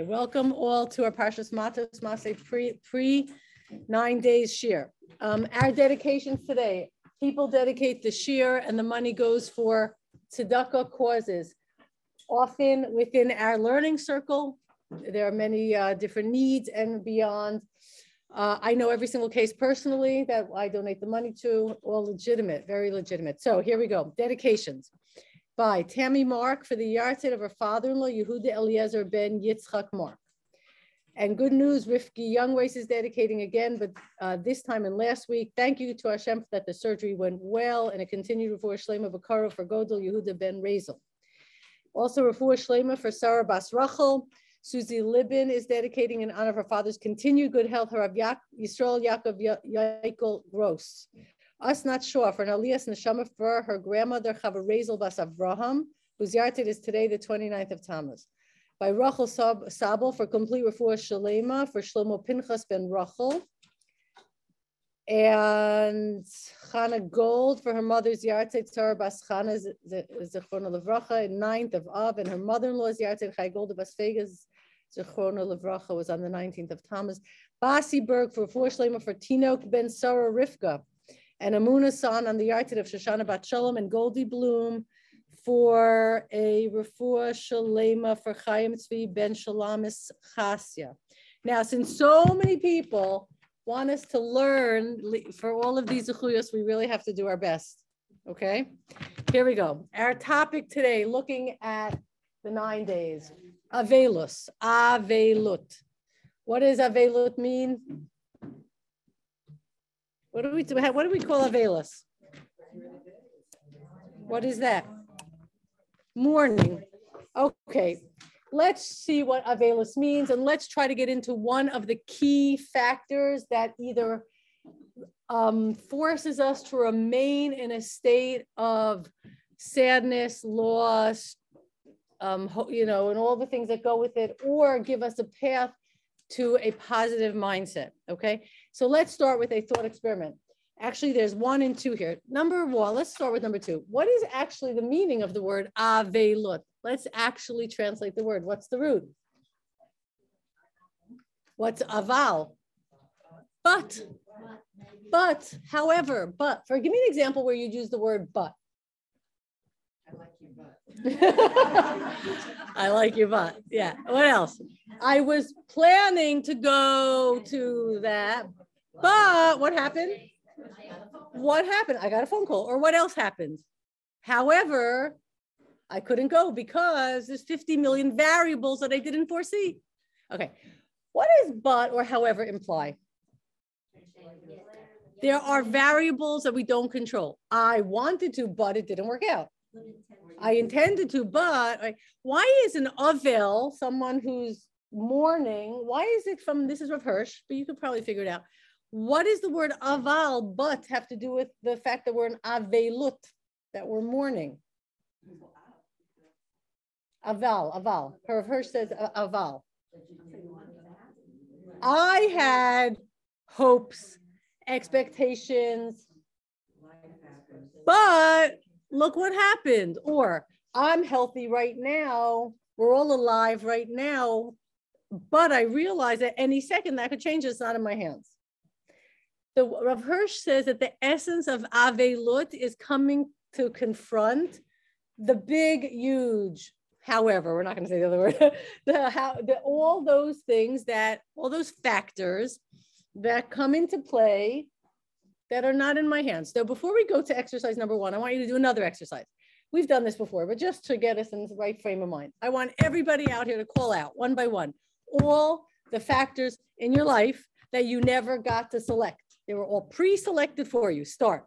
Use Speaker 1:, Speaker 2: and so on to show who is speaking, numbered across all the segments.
Speaker 1: Okay, welcome all to our Parshas Matos Masay pre pre nine days shir. Um, our dedications today: people dedicate the shir, and the money goes for tzedakah causes. Often within our learning circle, there are many uh, different needs and beyond. Uh, I know every single case personally that I donate the money to, all legitimate, very legitimate. So here we go. Dedications by Tammy Mark for the yahrzeit of her father-in-law, Yehuda Eliezer ben Yitzchak Mark. And good news, Rifki Youngways is dedicating again, but uh, this time and last week. Thank you to Hashem that the surgery went well and it continued before Shlema Bakara for Godel Yehuda ben Razel. Also, Rafua Shlema for Sarah Bas Rachel. Susie Libin is dedicating in honor of her father's continued good health, Harav Yisrael Yaakov Yaakov Gross us not sure for an Aliyas Neshama for her grandmother Chava Rezel Bas Avraham, whose yahrzeit is today the 29th of Tammuz. By Rachel Sab Sabel for complete refuah Shalema for Shlomo Pinchas ben Rachel. And Chana Gold for her mother's yahrzeit Sarah Bas Chana Zechrona Levracha, 9th of Av, and her mother-in-law's yahrzeit Chai Gold Bas Vegas Zechrona Levracha was on the 19th of Tammuz. Basi Berg for refuah Shalema for Tinok ben Sarah Rivka and Amuna San on the yahrzeit of Shoshana Bat Shalom and Goldie Bloom for a refuah shalema for Chaim Tzvi ben Shalamis Chasya. Now, since so many people want us to learn for all of these zechuyos, we really have to do our best. Okay, here we go. Our topic today, looking at the nine days, Avelus, Avelut. What does Avelut mean? What do we do? What do we call Avelis? What is that? Mourning. Okay, let's see what Avelis means and let's try to get into one of the key factors that either um, forces us to remain in a state of sadness, loss, um, you know, and all the things that go with it, or give us a path to a positive mindset. Okay. So let's start with a thought experiment. Actually, there's one and two here. Number one, let's start with number two. What is actually the meaning of the word avelut? Let's actually translate the word. What's the root? What's aval? But, but, however, but. For give me an example where you'd use the word but.
Speaker 2: I like your butt.
Speaker 1: I like your butt. Yeah. What else? I was planning to go to that, but what happened? What happened? I got a phone call. Or what else happened? However, I couldn't go because there's 50 million variables that I didn't foresee. Okay. What does but or however imply? There are variables that we don't control. I wanted to, but it didn't work out. I intended to, but why is an avel someone who's mourning? Why is it from this is Rav Hirsch, but you could probably figure it out. What does the word aval but have to do with the fact that we're an avelut, that we're mourning? Aval, aval. Rav Hirsch says aval. I had hopes, expectations, but look what happened. Or I'm healthy right now. We're all alive right now. But I realize that any second that could change. It's not in my hands. The Rav Hirsch says that the essence of Avelut is coming to confront the big, huge, however, we're not going to say the other word, the, how, the, all those things that, all those factors that come into play that are not in my hands. So before we go to exercise number one, I want you to do another exercise. We've done this before, but just to get us in the right frame of mind, I want everybody out here to call out one by one all the factors in your life that you never got to select. They were all pre-selected for you. Start.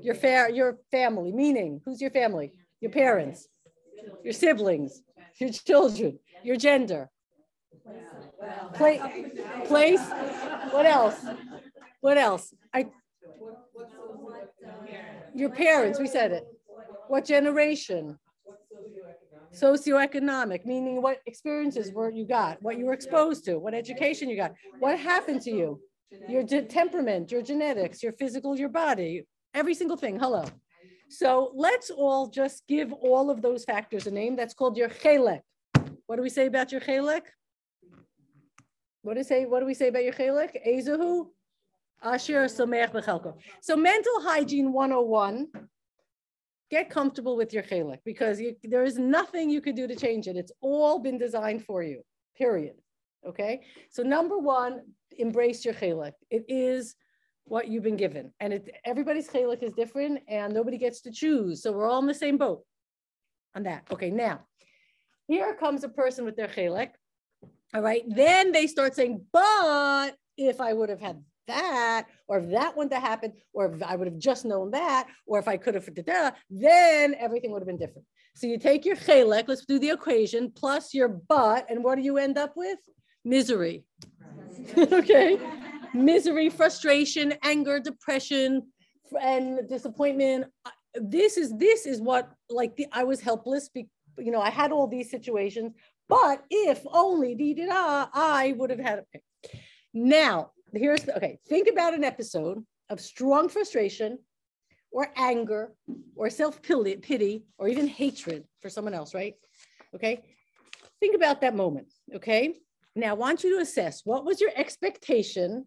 Speaker 1: Your fa- your family, meaning who's your family? Your parents, your siblings, your children, your gender, Pla- place. What else? What else? I your parents, we said it. What generation? Socioeconomic, meaning what experiences were you got, what you were exposed to, what education you got, what happened to you, your temperament, your genetics, your physical, your body, every single thing. Hello. So let's all just give all of those factors a name. That's called your chelek. What do we say about your chelek? What do we say? What do we say about your chelik? Ezahu, Asher Sameach Bechelko. So mental hygiene 101. Get comfortable with your chelik because you, there is nothing you could do to change it. It's all been designed for you. Period. Okay. So number one, embrace your chelik. It is what you've been given, and it everybody's chelik is different, and nobody gets to choose. So we're all in the same boat on that. Okay. Now, here comes a person with their chelik. All right. Then they start saying, but if I would have had that, or if that wouldn't have happened, or if I would have just known that, or if I could have, then everything would have been different. So you take your chelek, let's do the equation, plus your but, and what do you end up with? Misery. okay. Misery, frustration, anger, depression, and disappointment. Uh, this is this is what like the I was helpless. Be, you know, I had all these situations, but if only da I would have had a pick. Now here's the, okay. Think about an episode of strong frustration, or anger, or self pity, or even hatred for someone else. Right? Okay. Think about that moment. Okay. Now I want you to assess what was your expectation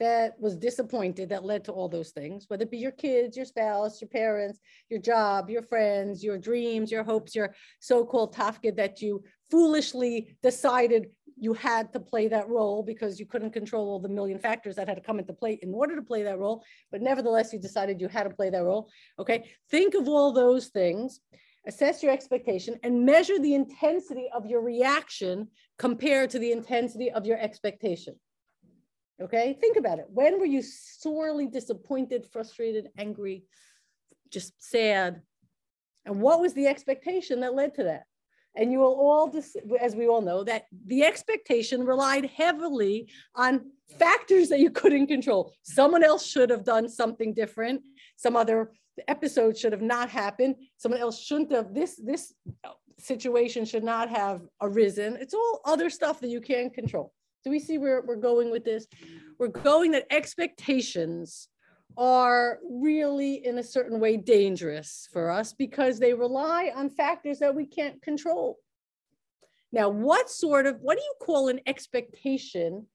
Speaker 1: that was disappointed that led to all those things, whether it be your kids, your spouse, your parents, your job, your friends, your dreams, your hopes, your so-called tafkid that you foolishly decided you had to play that role because you couldn't control all the million factors that had to come into play in order to play that role. But nevertheless, you decided you had to play that role. Okay. Think of all those things, assess your expectation, and measure the intensity of your reaction compared to the intensity of your expectation. Okay, think about it. When were you sorely disappointed, frustrated, angry, just sad? And what was the expectation that led to that? And you will all, as we all know, that the expectation relied heavily on factors that you couldn't control. Someone else should have done something different. Some other episode should have not happened. Someone else shouldn't have. This this situation should not have arisen. It's all other stuff that you can't control. Do we see where we're going with this? We're going that expectations are really in a certain way dangerous for us because they rely on factors that we can't control. Now, what sort of, what do you call an expectation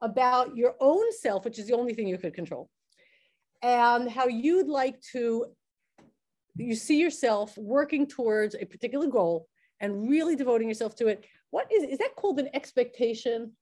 Speaker 1: about your own self, which is the only thing you could control, and how you'd like to, you see yourself working towards a particular goal and really devoting yourself to it. What is, is that called an expectation?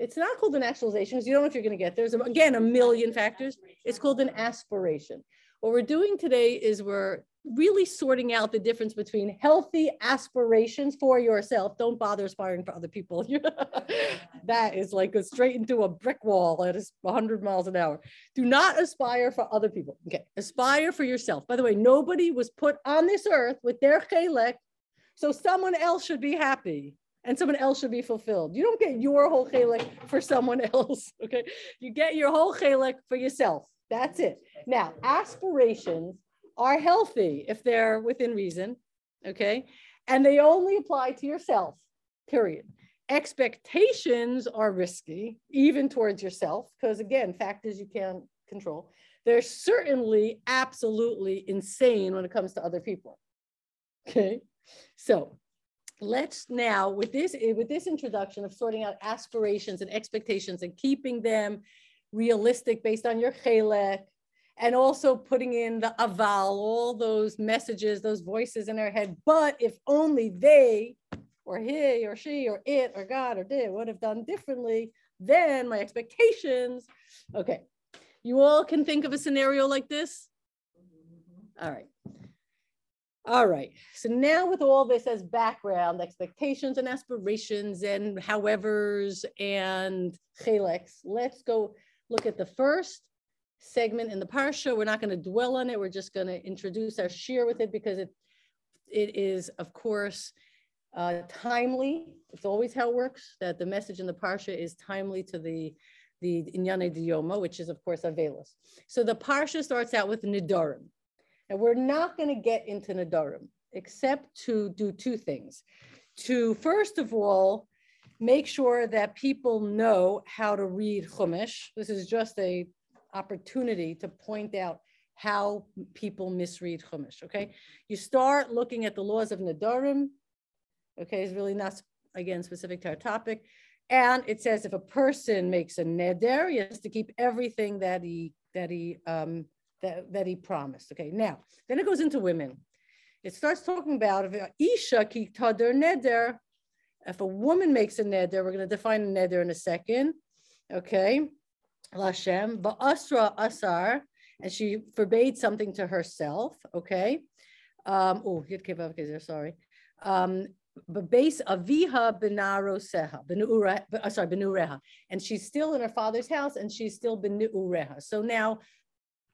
Speaker 1: It's not called an actualization because you don't know if you're going to get there. There's, again, a million factors. It's called an aspiration. What we're doing today is we're really sorting out the difference between healthy aspirations for yourself. Don't bother aspiring for other people. that is like a straight into a brick wall at 100 miles an hour. Do not aspire for other people. Okay, aspire for yourself. By the way, nobody was put on this earth with their chelek, so someone else should be happy and someone else should be fulfilled. You don't get your whole chelek for someone else, okay? You get your whole chelek for yourself. That's it. Now, aspirations are healthy if they're within reason, okay? And they only apply to yourself, period. Expectations are risky, even towards yourself, because again, factors you can't control. They're certainly absolutely insane when it comes to other people. Okay, so let's now with this eh, with this introduction of sorting out aspirations and expectations and keeping them realistic based on your chelek and also putting in the aval all those messages those voices in our head but if only they or he or she or it or god or did would have done differently then my expectations okay. You all can think of a scenario like this? Mm-hmm. All right all right. So now with all this as background, expectations and aspirations and howevers and cheleks, let's go look at the first segment in the parsha. We're not going to dwell on it. We're just going to introduce our shir with it because it it is, of course, uh, timely. It's always how it works, that the message in the parsha is timely to the the Inyane Diyoma, which is, of course, Avelis. So the parsha starts out with Nidarim. And we're not going to get into Nadarim except to do two things. To first of all, make sure that people know how to read Chumash. This is just a opportunity to point out how people misread Chumash. Okay, you start looking at the laws of Nadarim. Okay, it's really not again specific to our topic, And it says if a person makes a neder, he has to keep everything that he that he um, that, that he promised. Okay, now then it goes into women. It starts talking about if isha ki neder. If a woman makes a neder, we're going to define a neder in a second. Okay, Lashem ba'asra asar, and she forbade something to herself. Okay, um, oh, sorry. Um, but base aviha benaroseha, benure, uh, sorry, benureha, and she's still in her father's house, and she's still benureha. So now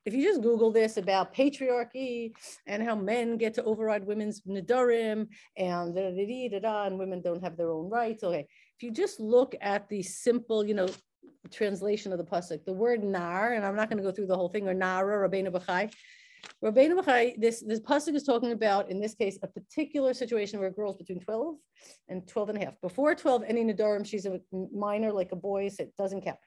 Speaker 1: if you just Google this about patriarchy and how men get to override women's nidarim and da, da, da, da, da, and women don't have their own rights. Okay, if you just look at the simple, you know, translation of the pasuk, the word nar, and I'm not going to go through the whole thing, or nara, Rabbeinu Bachai. Rabbeinu Bachai, this, this pasuk is talking about, in this case, a particular situation where girl's between 12 and 12 and a half. Before 12, any nidarim, she's a minor like a boy, so it doesn't count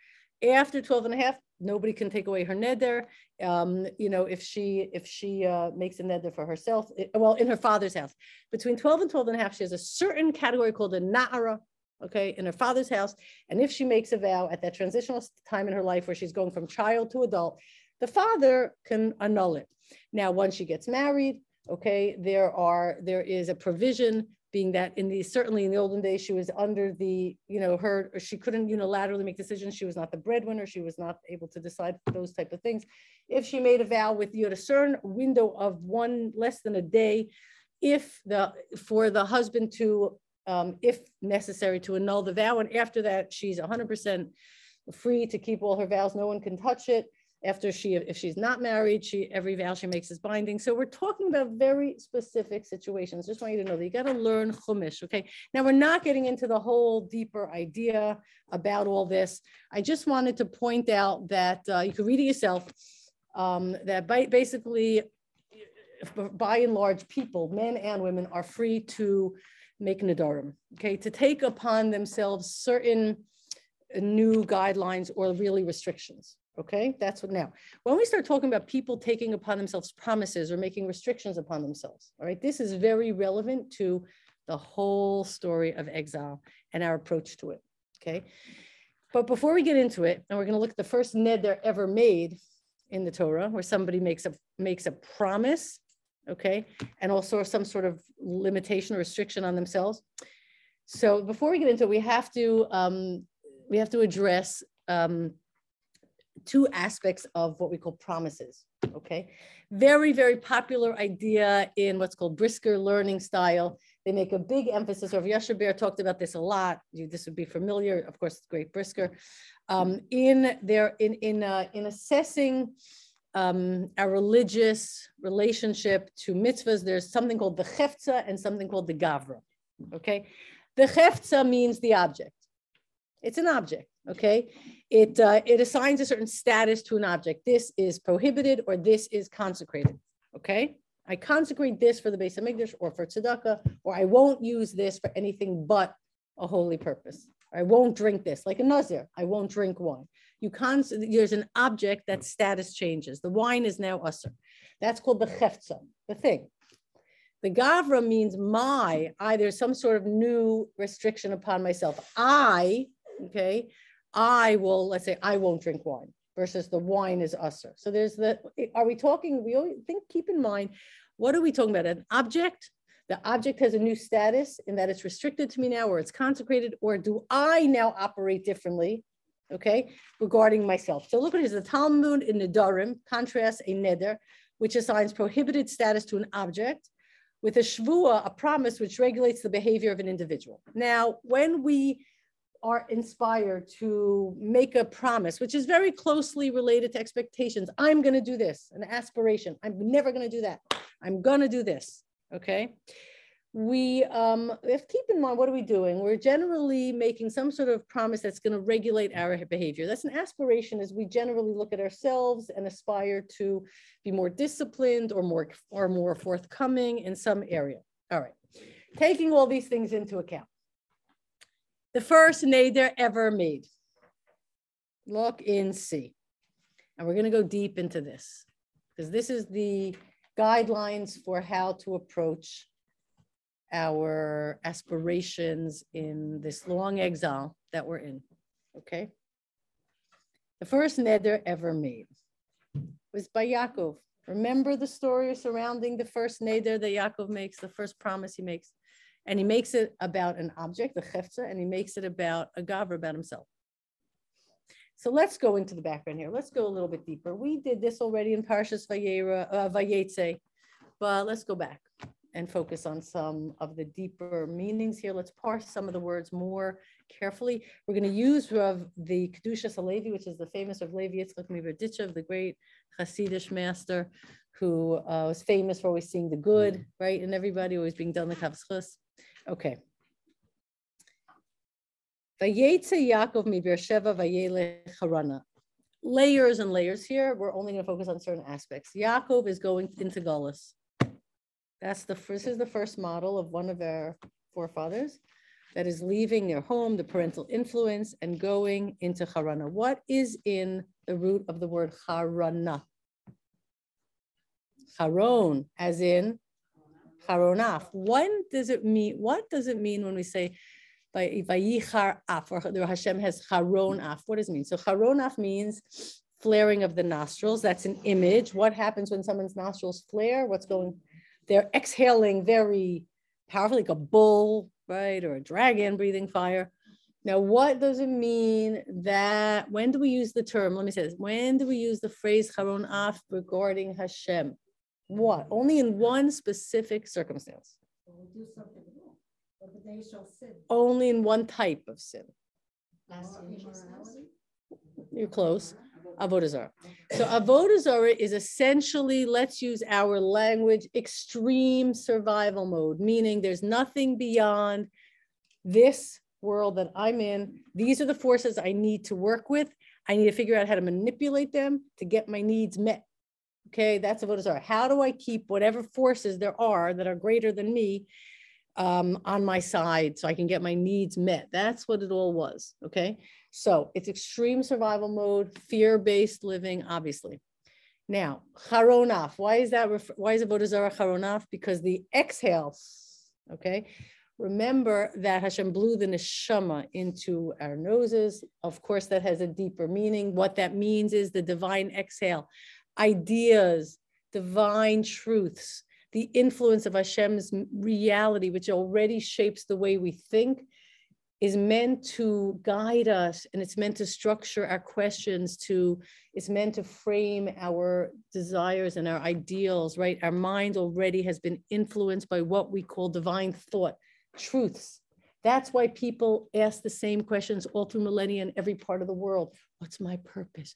Speaker 1: after 12 and a half, nobody can take away her neder. Um, you know, if she if she uh, makes a neder for herself, it, well, in her father's house, between 12 and 12 and a half, she has a certain category called a na'ara, okay, in her father's house. And if she makes a vow at that transitional time in her life where she's going from child to adult, the father can annul it. Now, once she gets married, okay, there are there is a provision being that in the certainly in the olden days she was under the you know her she couldn't unilaterally make decisions. She was not the breadwinner. She was not able to decide those type of things. If she made a vow with you had a certain window of one less than a day if the for the husband to um, if necessary to annul the vow and after that she's 100% free to keep all her vows. No one can touch it after she if she's not married she every vow she makes is binding. So we're talking about very specific situations. Just want you to know that you got to learn chumash okay? Now we're not getting into the whole deeper idea about all this. I just wanted to point out that uh, you can read it yourself um, that by, basically by and large people men and women are free to make nadarim okay? To take upon themselves certain new guidelines or really restrictions Okay, that's what now. When we start talking about people taking upon themselves promises or making restrictions upon themselves, all right, this is very relevant to the whole story of exile and our approach to it. Okay, but before we get into it, and we're going to look at the first neder ever made in the Torah, where somebody makes a makes a promise, okay, and also some sort of limitation or restriction on themselves. So before we get into it, we have to um, we have to address um, two aspects of what we call promises. Okay, very, very popular idea in what's called Brisker learning style. They make a big emphasis, or Yoshe Ber talked about this a lot. You, this would be familiar, of course, great Brisker. Um, in their in in uh, in assessing um, our religious relationship to mitzvahs, there's something called the cheftza and something called the gavra. Okay, the cheftza means the object. It's an object. Okay, it, uh, it assigns a certain status to an object. This is prohibited or this is consecrated. Okay, I consecrate this for the base of Hamikdash or for tzedakah, or I won't use this for anything but a holy purpose. I won't drink this, like a nazir. I won't drink wine. You con- there's an object that status changes. The wine is now usr. That's called the cheftza, the thing. The gavra means my, I, there's some sort of new restriction upon myself. I, okay, I will, let's say, I won't drink wine versus the wine is usser. So there's the, are we talking, we always think, keep in mind, what are we talking about? An object? The object has a new status in that it's restricted to me now or it's consecrated, or do I now operate differently? Okay, regarding myself. So look at this, the Talmud in Nedarim contrasts a neder, which assigns prohibited status to an object, with a shvua, a promise which regulates the behavior of an individual. Now, when we are inspired to make a promise, which is very closely related to expectations. I'm going to do this, an aspiration. I'm never going to do that. I'm going to do this. Okay. We um, have keep in mind what are we doing? We're generally making some sort of promise that's going to regulate our behavior. That's an aspiration as we generally look at ourselves and aspire to be more disciplined or more or more forthcoming in some area. All right. Taking all these things into account the first neder ever made. Look in C. And we're going to go deep into this because this is the guidelines for how to approach our aspirations in this long exile that we're in. Okay. The first neder ever made was by Yaakov. Remember the story surrounding the first neder that Yaakov makes, the first promise he makes. And he makes it about an object, the chefza, and he makes it about a gavra, about himself. So let's go into the background here. Let's go a little bit deeper. We did this already in Parshas Vayera, uh, Vayetze, but let's go back and focus on some of the deeper meanings here. Let's parse some of the words more carefully. We're going to use Rav, the Kedushas Halevi, which is the famous of Levi Yitzchak MiBerditchev, the great Hasidic master, who uh, was famous for always seeing the good, right? And everybody always being done the kavschus. Okay. Vayetze Yaakov mi Beersheva vayele Harana. Layers and layers here. We're only going to focus on certain aspects. Yaakov is going into Gullus. That's the first, this is the first model of one of our forefathers that is leaving their home, the parental influence, and going into Harana. What is in the root of the word Harana? Haron, as in Haronaf. When does it mean? What does it mean when we say Vayichar Af, or the Hashem has Haron Af? What does it mean? So Haron Af means flaring of the nostrils. That's an image. What happens when someone's nostrils flare? What's going? They're exhaling very powerfully, like a bull, right, or a dragon breathing fire. Now, what does it mean that when do we use the term? Let me say this. When do we use the phrase Haron Af regarding Hashem? What? Only in one specific circumstance.
Speaker 2: do something wrong, but they shall sin.
Speaker 1: Only in one type of sin. You're close. Avodah Zarah. So Avodah Zarah is essentially, let's use our language, extreme survival mode, meaning there's nothing beyond this world that I'm in. These are the forces I need to work with. I need to figure out how to manipulate them to get my needs met. Okay, that's Avodah Zarah. How do I keep whatever forces there are that are greater than me um, on my side so I can get my needs met? That's what it all was. Okay, so it's extreme survival mode, fear-based living, obviously. Now, charonaf. Why is that? Why is Avodah Zarah charonaf? Because the exhale. Okay, remember that Hashem blew the neshama into our noses. Of course, that has a deeper meaning. What that means is the divine exhale ideas, divine truths, the influence of Hashem's reality, which already shapes the way we think, is meant to guide us and it's meant to structure our questions to it's meant to frame our desires and our ideals right? Our mind already has been influenced by what we call divine thought truths. That's why people ask the same questions all through millennia in every part of the world. What's my purpose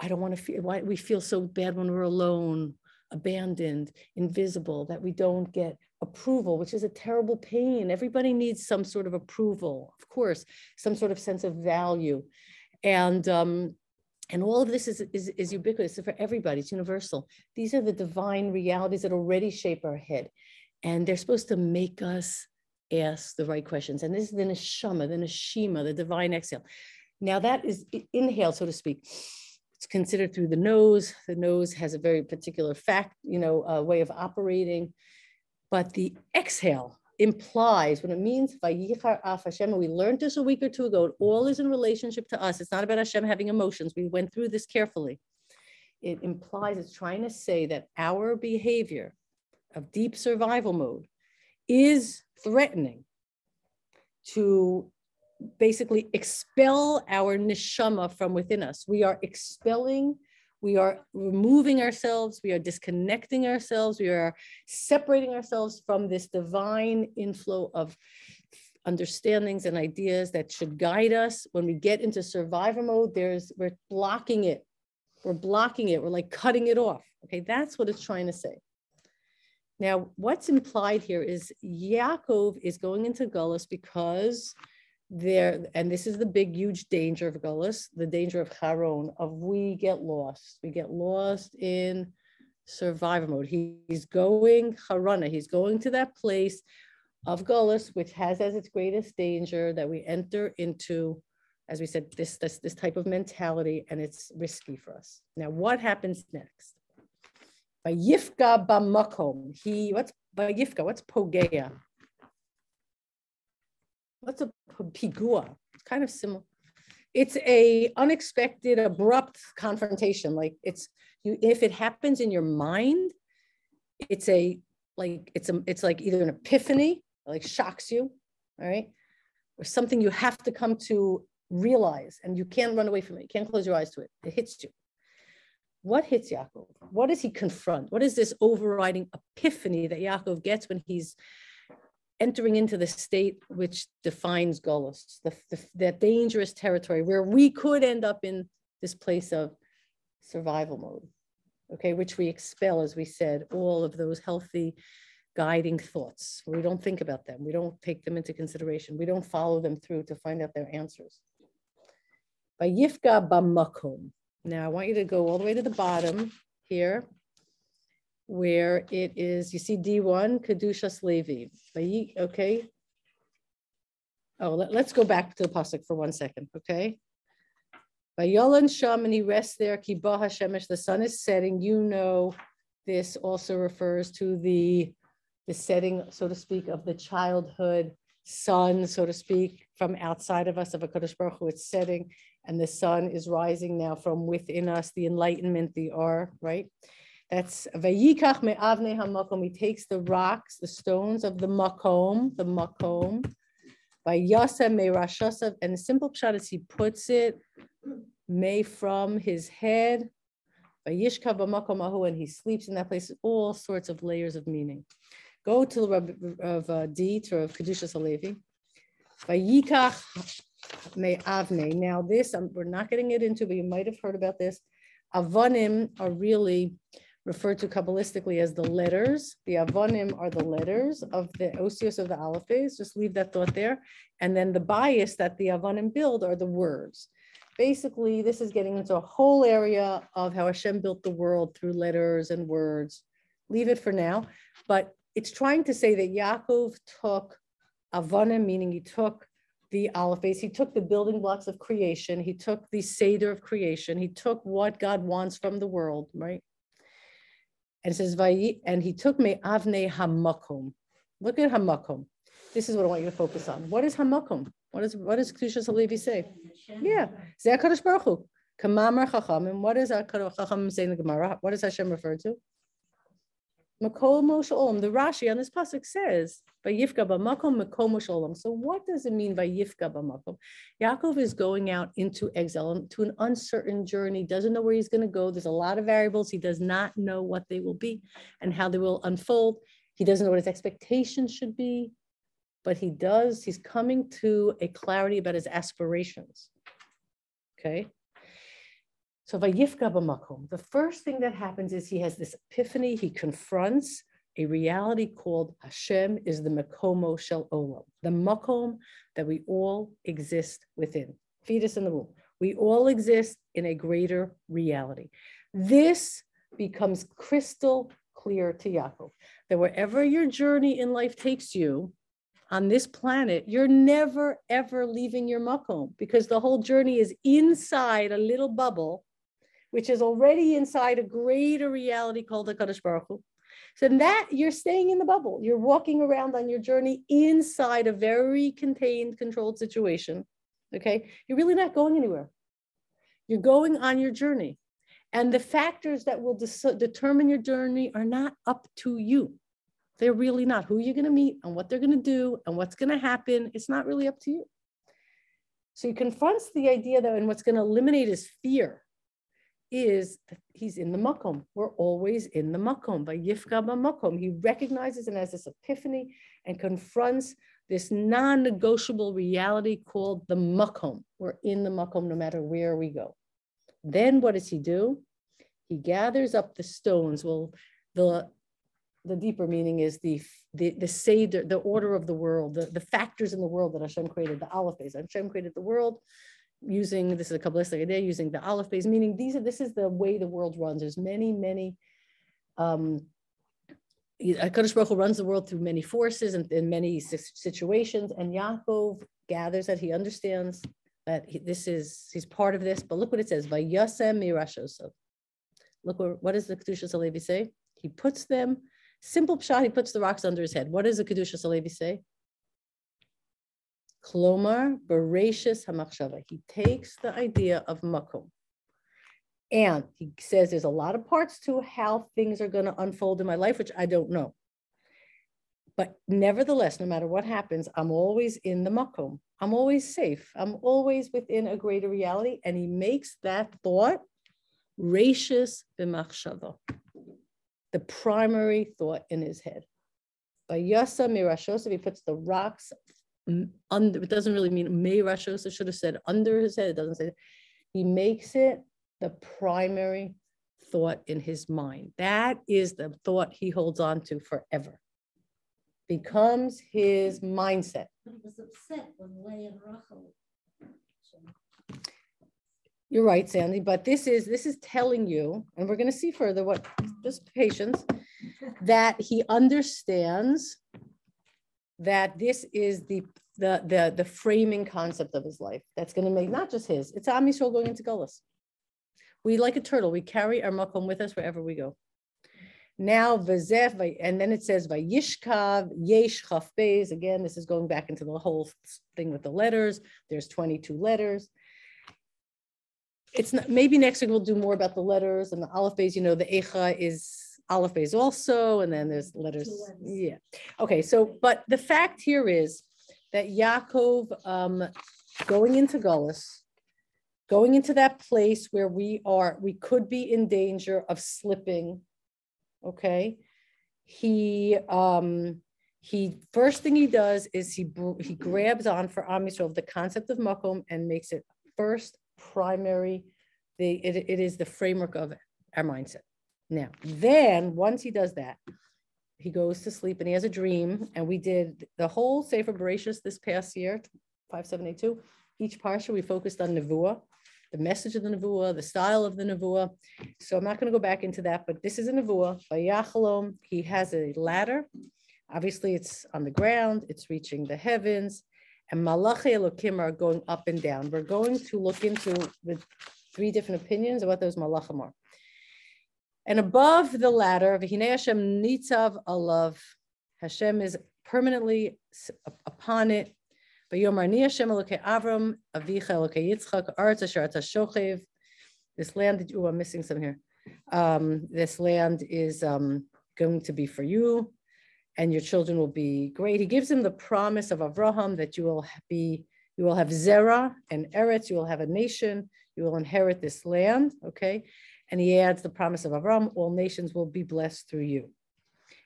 Speaker 1: I don't want to feel why we feel so bad when we're alone, abandoned, invisible, that we don't get approval, which is a terrible pain. Everybody needs some sort of approval, of course, some sort of sense of value. And um, and all of this is, is, is ubiquitous for everybody, it's universal. These are the divine realities that already shape our head. And they're supposed to make us ask the right questions. And this is the neshama, the neshima, the divine exhale. Now that is inhale, so to speak it's considered through the nose. The nose has a very particular fact, you know, uh, way of operating. But the exhale implies when it means af Hashem, we learned this a week or two ago, all is in relationship to us. It's not about Hashem having emotions. We went through this carefully. It implies it's trying to say that our behavior of deep survival mode is threatening to basically expel our neshama from within us. We are expelling, we are removing ourselves, we are disconnecting ourselves, we are separating ourselves from this divine inflow of understandings and ideas that should guide us. When we get into survivor mode, there's we're blocking it. We're blocking it. We're like cutting it off. Okay, that's what it's trying to say. Now, what's implied here is Yaakov is going into Gullus because there, and this is the big, huge danger of Gullus, the danger of Haron, of we get lost. We get lost in survival mode. He, he's going Harana, he's going to that place of Gullus, which has as its greatest danger that we enter into, as we said, this, this, this type of mentality, and it's risky for us. Now, what happens next? By Yifka Bamakom, he, what's by Yifka, what's Pogea? What's a pigua? It's kind of similar. It's a unexpected, abrupt confrontation. Like it's you, if it happens in your mind, it's a like it's a it's like either an epiphany, like shocks you, all right, or something you have to come to realize, and you can't run away from it. You can't close your eyes to it. It hits you. What hits Yaakov? What does he confront? What is this overriding epiphany that Yaakov gets when he's entering into the state which defines Golos, the, the, that dangerous territory where we could end up in this place of survival mode, okay, which we expel, as we said, all of those healthy guiding thoughts. We don't think about them. We don't take them into consideration. We don't follow them through to find out their answers. By Yifka Bamakom. Now I want you to go all the way to the bottom here where it is, you see D1, Kedushas Levi. Okay. Oh, let, us go back to the Pasuk for one second, okay? Yolan Sham, and he rests there, Kiba Hashemesh, the sun is setting. You know, this also refers to the, the setting, so to speak, of the childhood sun, so to speak, from outside of us, of a Kadosh Baruch Hu, it's setting, and the sun is rising now from within us, the enlightenment, the R, right? That's Vayikach me'avne hamakom. He takes the rocks, the stones of the makom, the makom, by Yasa me'rashasav, and the simple pshat is he puts it may from his head, by Yishka b'makom and he sleeps in that place. All sorts of layers of meaning. Go to the Rab of uh, Diet or of Kedushas HaLevi. Vayikach me'avne. Now this, um, we're not getting it into, but you might have heard about this. Avanim are really referred to Kabbalistically as the letters. The Avonim are the letters of the Osios of the Alephas. Just leave that thought there. And then the bias that the Avonim build are the words. Basically, this is getting into a whole area of how Hashem built the world through letters and words. Leave it for now. But it's trying to say that Yaakov took Avonim, meaning he took the Alephas, he took the building blocks of creation, he took the Seder of creation, he took what God wants from the world, right? And says, and he took me avne hamakom. Look at hamakom. This is what I want you to focus on. What is hamakom? What is what does Kedushas HaLevi say? Yeah, Zeh Baruch Hu. Kamamar Chacham. what does Chacham say in the Gemara? What does Hashem refer to? Makol Moshe Olam. The Rashi on this pasuk says, "Vayifka b'makom makol Moshe Olam." So what does it mean by Yifka b'makom? Yaakov is going out into exile, to an uncertain journey. Doesn't know where he's going to go. There's a lot of variables. He does not know what they will be and how they will unfold. He doesn't know what his expectations should be, but he does. He's coming to a clarity about his aspirations. Okay. So Vayifka b'makom, the first thing that happens is he has this epiphany, he confronts a reality called Hashem is the Makomo Shel Olam, the Makom that we all exist within. Fetus in the womb. We all exist in a greater reality. This becomes crystal clear to Yaakov that wherever your journey in life takes you on this planet, you're never ever leaving your Makom because the whole journey is inside a little bubble which is already inside a greater reality called the Kadosh Baruch Hu. So in that you're staying in the bubble. You're walking around on your journey inside a very contained, controlled situation. Okay, you're really not going anywhere. You're going on your journey, and the factors that will determine your journey are not up to you. They're really not who you're going to meet and what they're going to do and what's going to happen. It's not really up to you. So he confronts the idea that, and what's going to eliminate is fear is he's in the makom. We're always in the makom. By yifka makom, he recognizes and has this epiphany and confronts this non-negotiable reality called the makom. We're in the makom no matter where we go. Then what does he do? He gathers up the stones. Well, the the deeper meaning is the the the seder, the order of the world, the, the factors in the world that Hashem created, the alephas. Hashem created the world using this is a Kabbalistic idea using the Aleph base, meaning these are this is the way the world runs. There's many, many um Kadosh Baruch Hu runs the world through many forces and in many situations, and Yaakov gathers that he understands that he, this is he's part of this. But look what it says: "Vayasem mirashosov." Look what, what does the Kedushas HaLevi say? He puts them simple pshat. He puts the rocks under his head. What does the Kedushas HaLevi say? Klomar Bereshis Hamachshava. He takes the idea of makom. And he says there's a lot of parts to how things are going to unfold in my life, which I don't know. But nevertheless, no matter what happens, I'm always in the makom. I'm always safe. I'm always within a greater reality. And he makes that thought rachis b'machshava, the primary thought in his head. By Yasa Mirashosa, he puts the rocks under, it doesn't really mean Mirashosa, should have said under his head. It doesn't say that. He makes it the primary thought in his mind. That is the thought he holds on to forever becomes his mindset.
Speaker 2: But he was upset when Leah and Rachel.
Speaker 1: You're right, Sandy, but this is this is telling you, and we're going to see further what just patience, that he understands that this is the the the the framing concept of his life that's going to make not just his, it's Am Yisrael going into Golas. We like a turtle, we carry our makom with us wherever we go. Now, and then it says vayishkav yesh chafbez. Again, this is going back into the whole thing with the letters. There's 22 letters. It's not, maybe next week we'll do more about the letters and the aleph base. You know, the echa is aleph base also, and then there's letters. Yeah. Okay. So, but the fact here is that Yaakov um, going into Gullus, going into that place where we are, we could be in danger of slipping okay he um he first thing he does is he he grabs on for Am Yisrael the concept of makom and makes it first primary the it, it is the framework of our mindset now then once he does that he goes to sleep and he has a dream and we did the whole Sefer Bereshis this past year 5782 each parsha we focused on Nevuah the message of the Nevuah, the style of the Nevuah. So I'm not going to go back into that, but this is a Nevuah. By Yachalom, he has a ladder. Obviously, it's on the ground, it's reaching the heavens, and Malachi Elokim are going up and down. We're going to look into the three different opinions of what those Malachim are. And above the ladder, V'hinei Hashem nitzav alav, Hashem is permanently upon it, Vayomar Hashem Elokei Avram, Avicha Elokei Yitzchak, Arz Asher Shochev. This land, oh, I'm missing some here. Um, this land is um, going to be for you, and your children will be great. He gives him the promise of Avraham that you will be, you will have Zerah and Eretz, you will have a nation, you will inherit this land. Okay, and he adds the promise of Avraham: all nations will be blessed through you.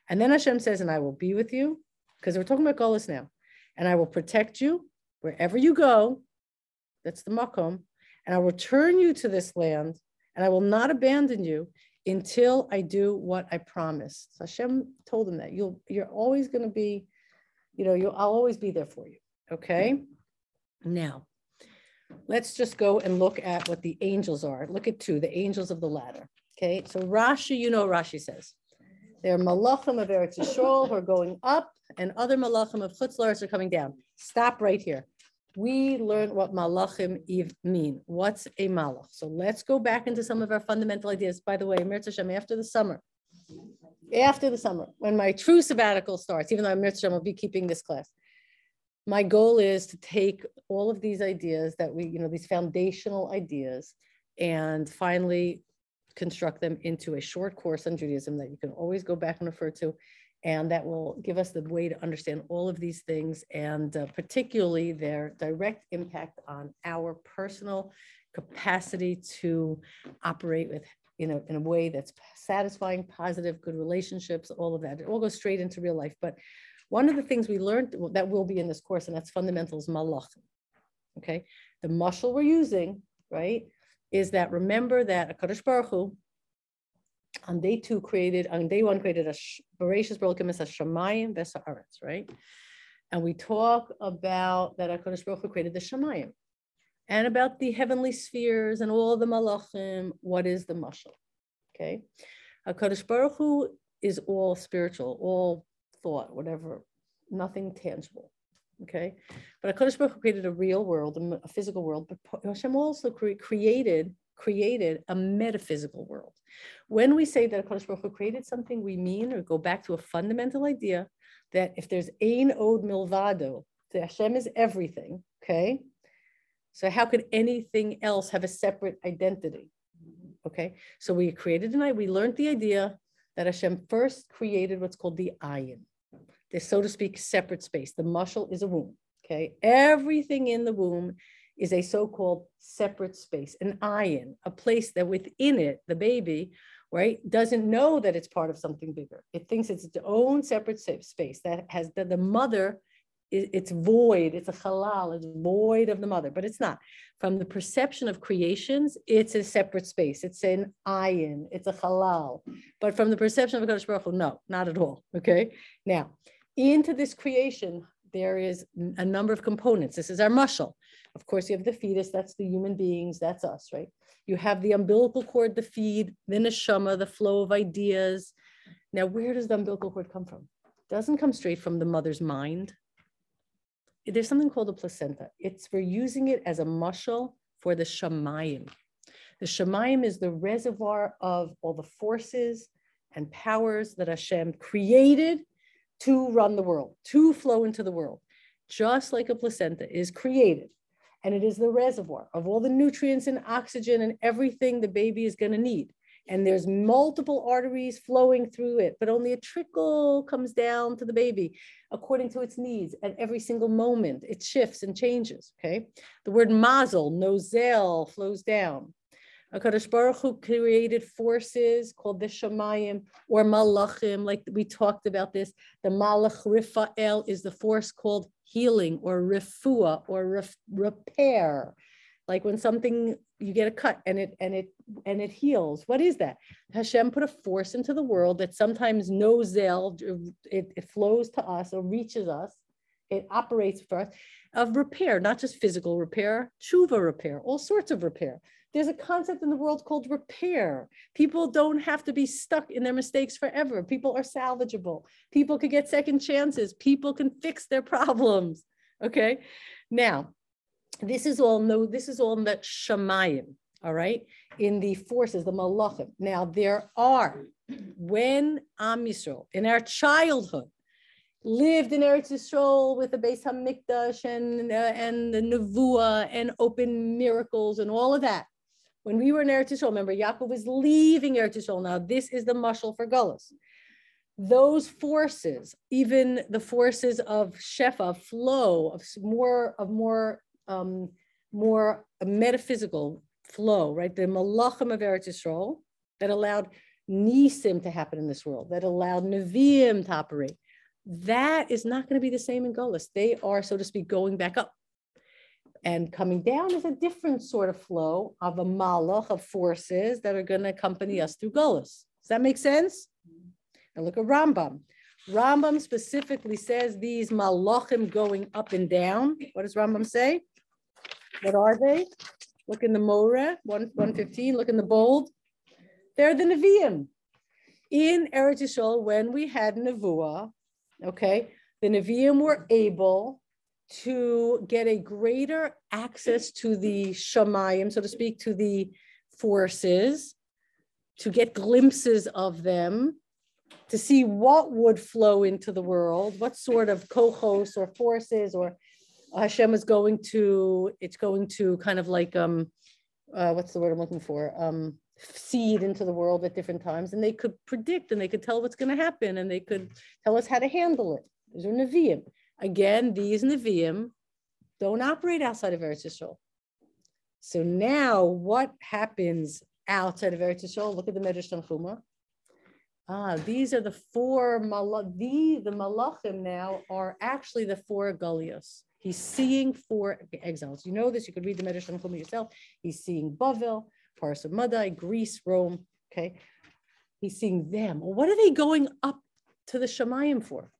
Speaker 1: And then Hashem says, "And I will be with you," because we're talking about Golis now and I will protect you wherever you go. That's the makom. And I will return you to this land, and I will not abandon you until I do what I promised. So Hashem told him that you'll you're always going to be, you know, you'll I'll always be there for you. Okay. Now, let's just go and look at what the angels are. Look at two, the angels of the ladder. Okay. So Rashi, you know, Rashi says they're malachim of Eretz Yisrael who are going up and other malachim of Chutz are coming down. Stop right here. We learn what malachim mean. What's a malach? So let's go back into some of our fundamental ideas. By the way, Mirza Hashem, after the summer, after the summer, when my true sabbatical starts, even though Hashem will be keeping this class, my goal is to take all of these ideas that we, you know, these foundational ideas, and finally construct them into a short course on Judaism that you can always go back and refer to and that will give us the way to understand all of these things and uh, particularly their direct impact on our personal capacity to operate with you know in a way that's satisfying positive good relationships all of that. It all goes straight into real life but one of the things we learned that will be in this course and that's fundamentals malach okay the muscle we're using right is that remember that a Kadosh Baruch Hu, on day two created, on day one created a voracious Baruchim as a Shemayim Vesa'aretz, right? And we talk about that HaKadosh Baruch Hu created the Shemayim and about the heavenly spheres and all the malachim. What is the mashal? Okay. HaKadosh Baruch Hu is all spiritual, all thought, whatever, nothing tangible. Okay. But HaKadosh Baruch created a real world, a physical world, but Hashem also cre- created created a metaphysical world. When we say that HaKadosh Baruch created something, we mean or go back to a fundamental idea that if there's ein od milvado, So Hashem is everything, okay? So how could anything else have a separate identity? Okay, so we created tonight, we learned the idea that Hashem first created what's called the ayin, the so to speak separate space. The mushal is a womb. Okay, everything in the womb is a so-called separate space, an ayin, a place that within it, the baby, right, doesn't know that it's part of something bigger. It thinks it's its own separate space that has that the mother it's void, it's a halal, it's void of the mother, but it's not. From the perception of creations, it's a separate space. It's an ayin, it's a halal. But from the perception of Kadosh Baruch Hu, no, not at all. Okay. Now, into this creation, there is a number of components. This is our mushal. Of course, you have the fetus, that's the human beings, that's us, right? You have the umbilical cord, the feed, the neshama, the flow of ideas. Now, where does the umbilical cord come from? It doesn't come straight from the mother's mind there's something called a placenta. It's we're using it as a mushal for the shamayim. The shamayim is the reservoir of all the forces and powers that Hashem created to run the world, to flow into the world, just like a placenta is created. And it is the reservoir of all the nutrients and oxygen and everything the baby is going to need and there's multiple arteries flowing through it, but only a trickle comes down to the baby according to its needs at every single moment. It shifts and changes. Okay. The word mazel, nozel, flows down. HaKadosh Baruch Hu created forces called the Shemayim or Malachim, like we talked about this. The Malach Rifael is the force called healing or Rifua or ref, repair. Like when something you get a cut and it and it and it heals. What is that? Hashem put a force into the world that sometimes nozel it, it flows to us or reaches us. It operates for us of repair not just physical repair tshuva repair all sorts of repair there's a concept in the world called repair. People don't have to be stuck in their mistakes forever. People are salvageable. People can get second chances. People can fix their problems okay? Now this is all no, this is all in the shamayim, all right, in the forces, the malachim. Now there are, when Am Yisrael, in our childhood, lived in Eretz Yisrael with the Beis Hamikdash and uh, and the Nevuah and open miracles and all of that. When we were in Eretz Yisrael, remember Yaakov was leaving Eretz Yisrael. Now this is the mushal for Gullus. Those forces, even the forces of Shefa, flow of more of more um, more metaphysical flow, right? The malachim of Eretz Yisrael that allowed nisim to happen in this world, that allowed neviim to operate. That is not going to be the same in Golis. They are, so to speak, going back up. And coming down is a different sort of flow of a malach of forces that are going to accompany us through Golis. Does that make sense? Now look at Rambam. Rambam specifically says these malachim going up and down. What does Rambam say? What are they? Look in the Moreh, 115, look in the bold. They're the Nevi'im. In Eretz Yisrael, when we had Nevuah, okay, the Nevi'im were able to get a greater access to the Shamayim, so to speak, to the forces, to get glimpses of them, to see what would flow into the world, what sort of kohos or forces or Hashem is going to, it's going to kind of like, um, uh, what's the word I'm looking for? Um, seed into the world at different times. And they could predict and they could tell what's going to happen and they could tell us how to handle it. These are Nevi'im. Again, these Nevi'im don't operate outside of Eretz Yisrael. So now what happens outside of Eretz Yisrael? Look at the Medrash Tanchuma. Ah, these are the four, the, the malachim now are actually the four gulios. He's seeing four exiles. You know this, you could read the Medrash Tanchuma yourself. He's seeing Bavel, Paras Madai, Greece, Rome, okay? He's seeing them. Well, what are they going up to the Shemayim for?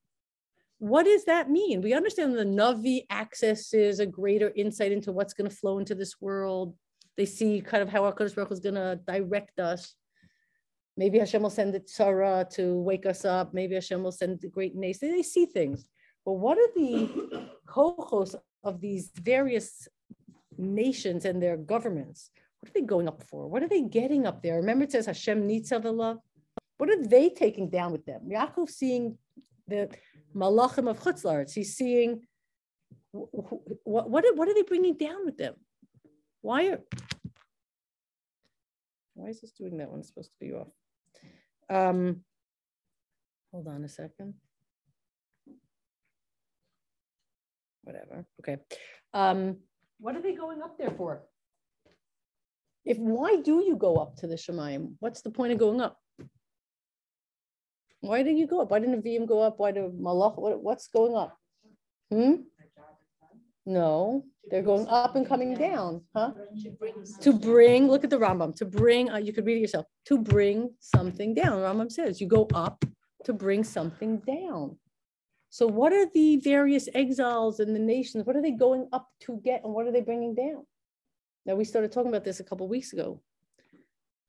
Speaker 1: What does that mean? We understand the Navi accesses a greater insight into what's going to flow into this world. They see kind of how HaKadosh Baruch is going to direct us. Maybe Hashem will send the tzara to wake us up. Maybe Hashem will send the great nace. They see things. But what are the kohos of these various nations and their governments? What are they going up for? What are they getting up there? Remember, it says Hashem needs love. What are they taking down with them? Yaakov seeing the malachim of chutzlaretz. He's seeing what, what, are, what are they bringing down with them? Why are, why is this doing that one? It's supposed to be off. Um, hold on a second. Whatever, okay. Um, what are they going up there for? If, why do you go up to the Shemayim? What's the point of going up? Why did you go up? Why didn't Avim go up? Why did Malach, what, what's going up? Hmm? No, they're going up and coming down, huh? To bring, look at the Rambam, to bring, uh, you could read it yourself, to bring something down. Rambam says you go up to bring something down. So what are the various exiles in the nations? What are they going up to get and what are they bringing down? Now we started talking about this a couple weeks ago.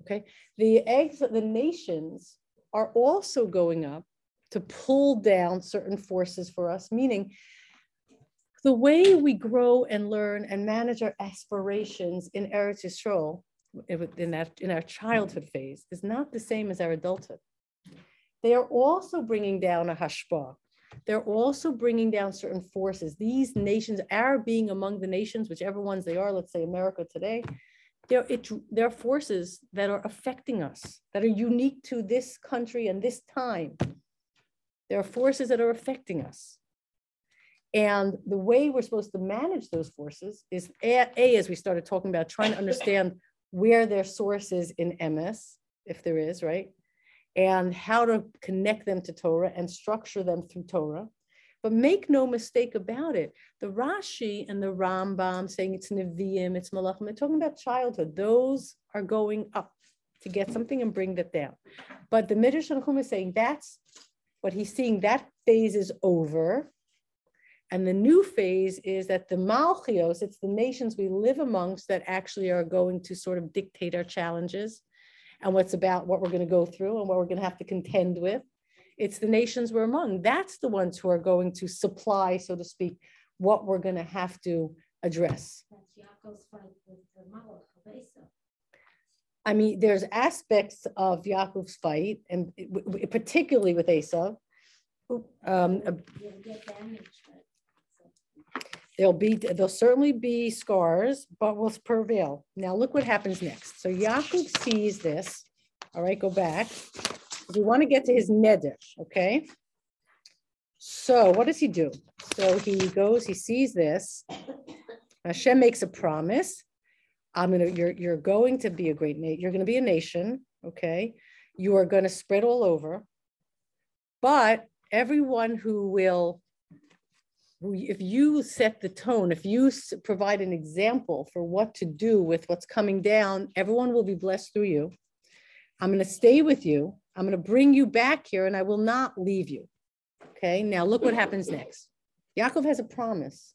Speaker 1: Okay, the eggs, the nations are also going up to pull down certain forces for us, meaning the way we grow and learn and manage our aspirations in Eretz Yisrael, in, that, in our childhood phase, is not the same as our adulthood. They are also bringing down a hashpah. They're also bringing down certain forces. These nations, our being among the nations, whichever ones they are, let's say America today, they're, it, they're forces that are affecting us, that are unique to this country and this time. There are forces that are affecting us. And the way we're supposed to manage those forces is A, a as we started talking about, trying to understand where their source is in MS, if there is, right? And how to connect them to Torah and structure them through Torah. But make no mistake about it. The Rashi and the Rambam saying it's Nevi'im, it's Malachim, they're talking about childhood. Those are going up to get something and bring that down. But the Midrash Tanchum is saying that's what he's seeing, that phase is over. And the new phase is that the Malchios, it's the nations we live amongst that actually are going to sort of dictate our challenges and what's about what we're going to go through and what we're going to have to contend with. It's the nations we're among. That's the ones who are going to supply, so to speak, what we're going to have to address. I mean, there's aspects of Yaakov's fight, and particularly with Asa. Um, There'll be, there'll certainly be scars, but will prevail. Now look what happens next. So Yaakov sees this. All right, go back. We want to get to his medrash, okay? So what does he do? So he goes, he sees this. Hashem makes a promise. I'm gonna, you're you're going to be a great nation. You're gonna be a nation, okay? You are gonna spread all over, but everyone who will who, if you set the tone, if you provide an example for what to do with what's coming down, everyone will be blessed through you. I'm to stay with you. I'm going to bring you back here and I will not leave you. Okay, now look what happens next. Yaakov has a promise.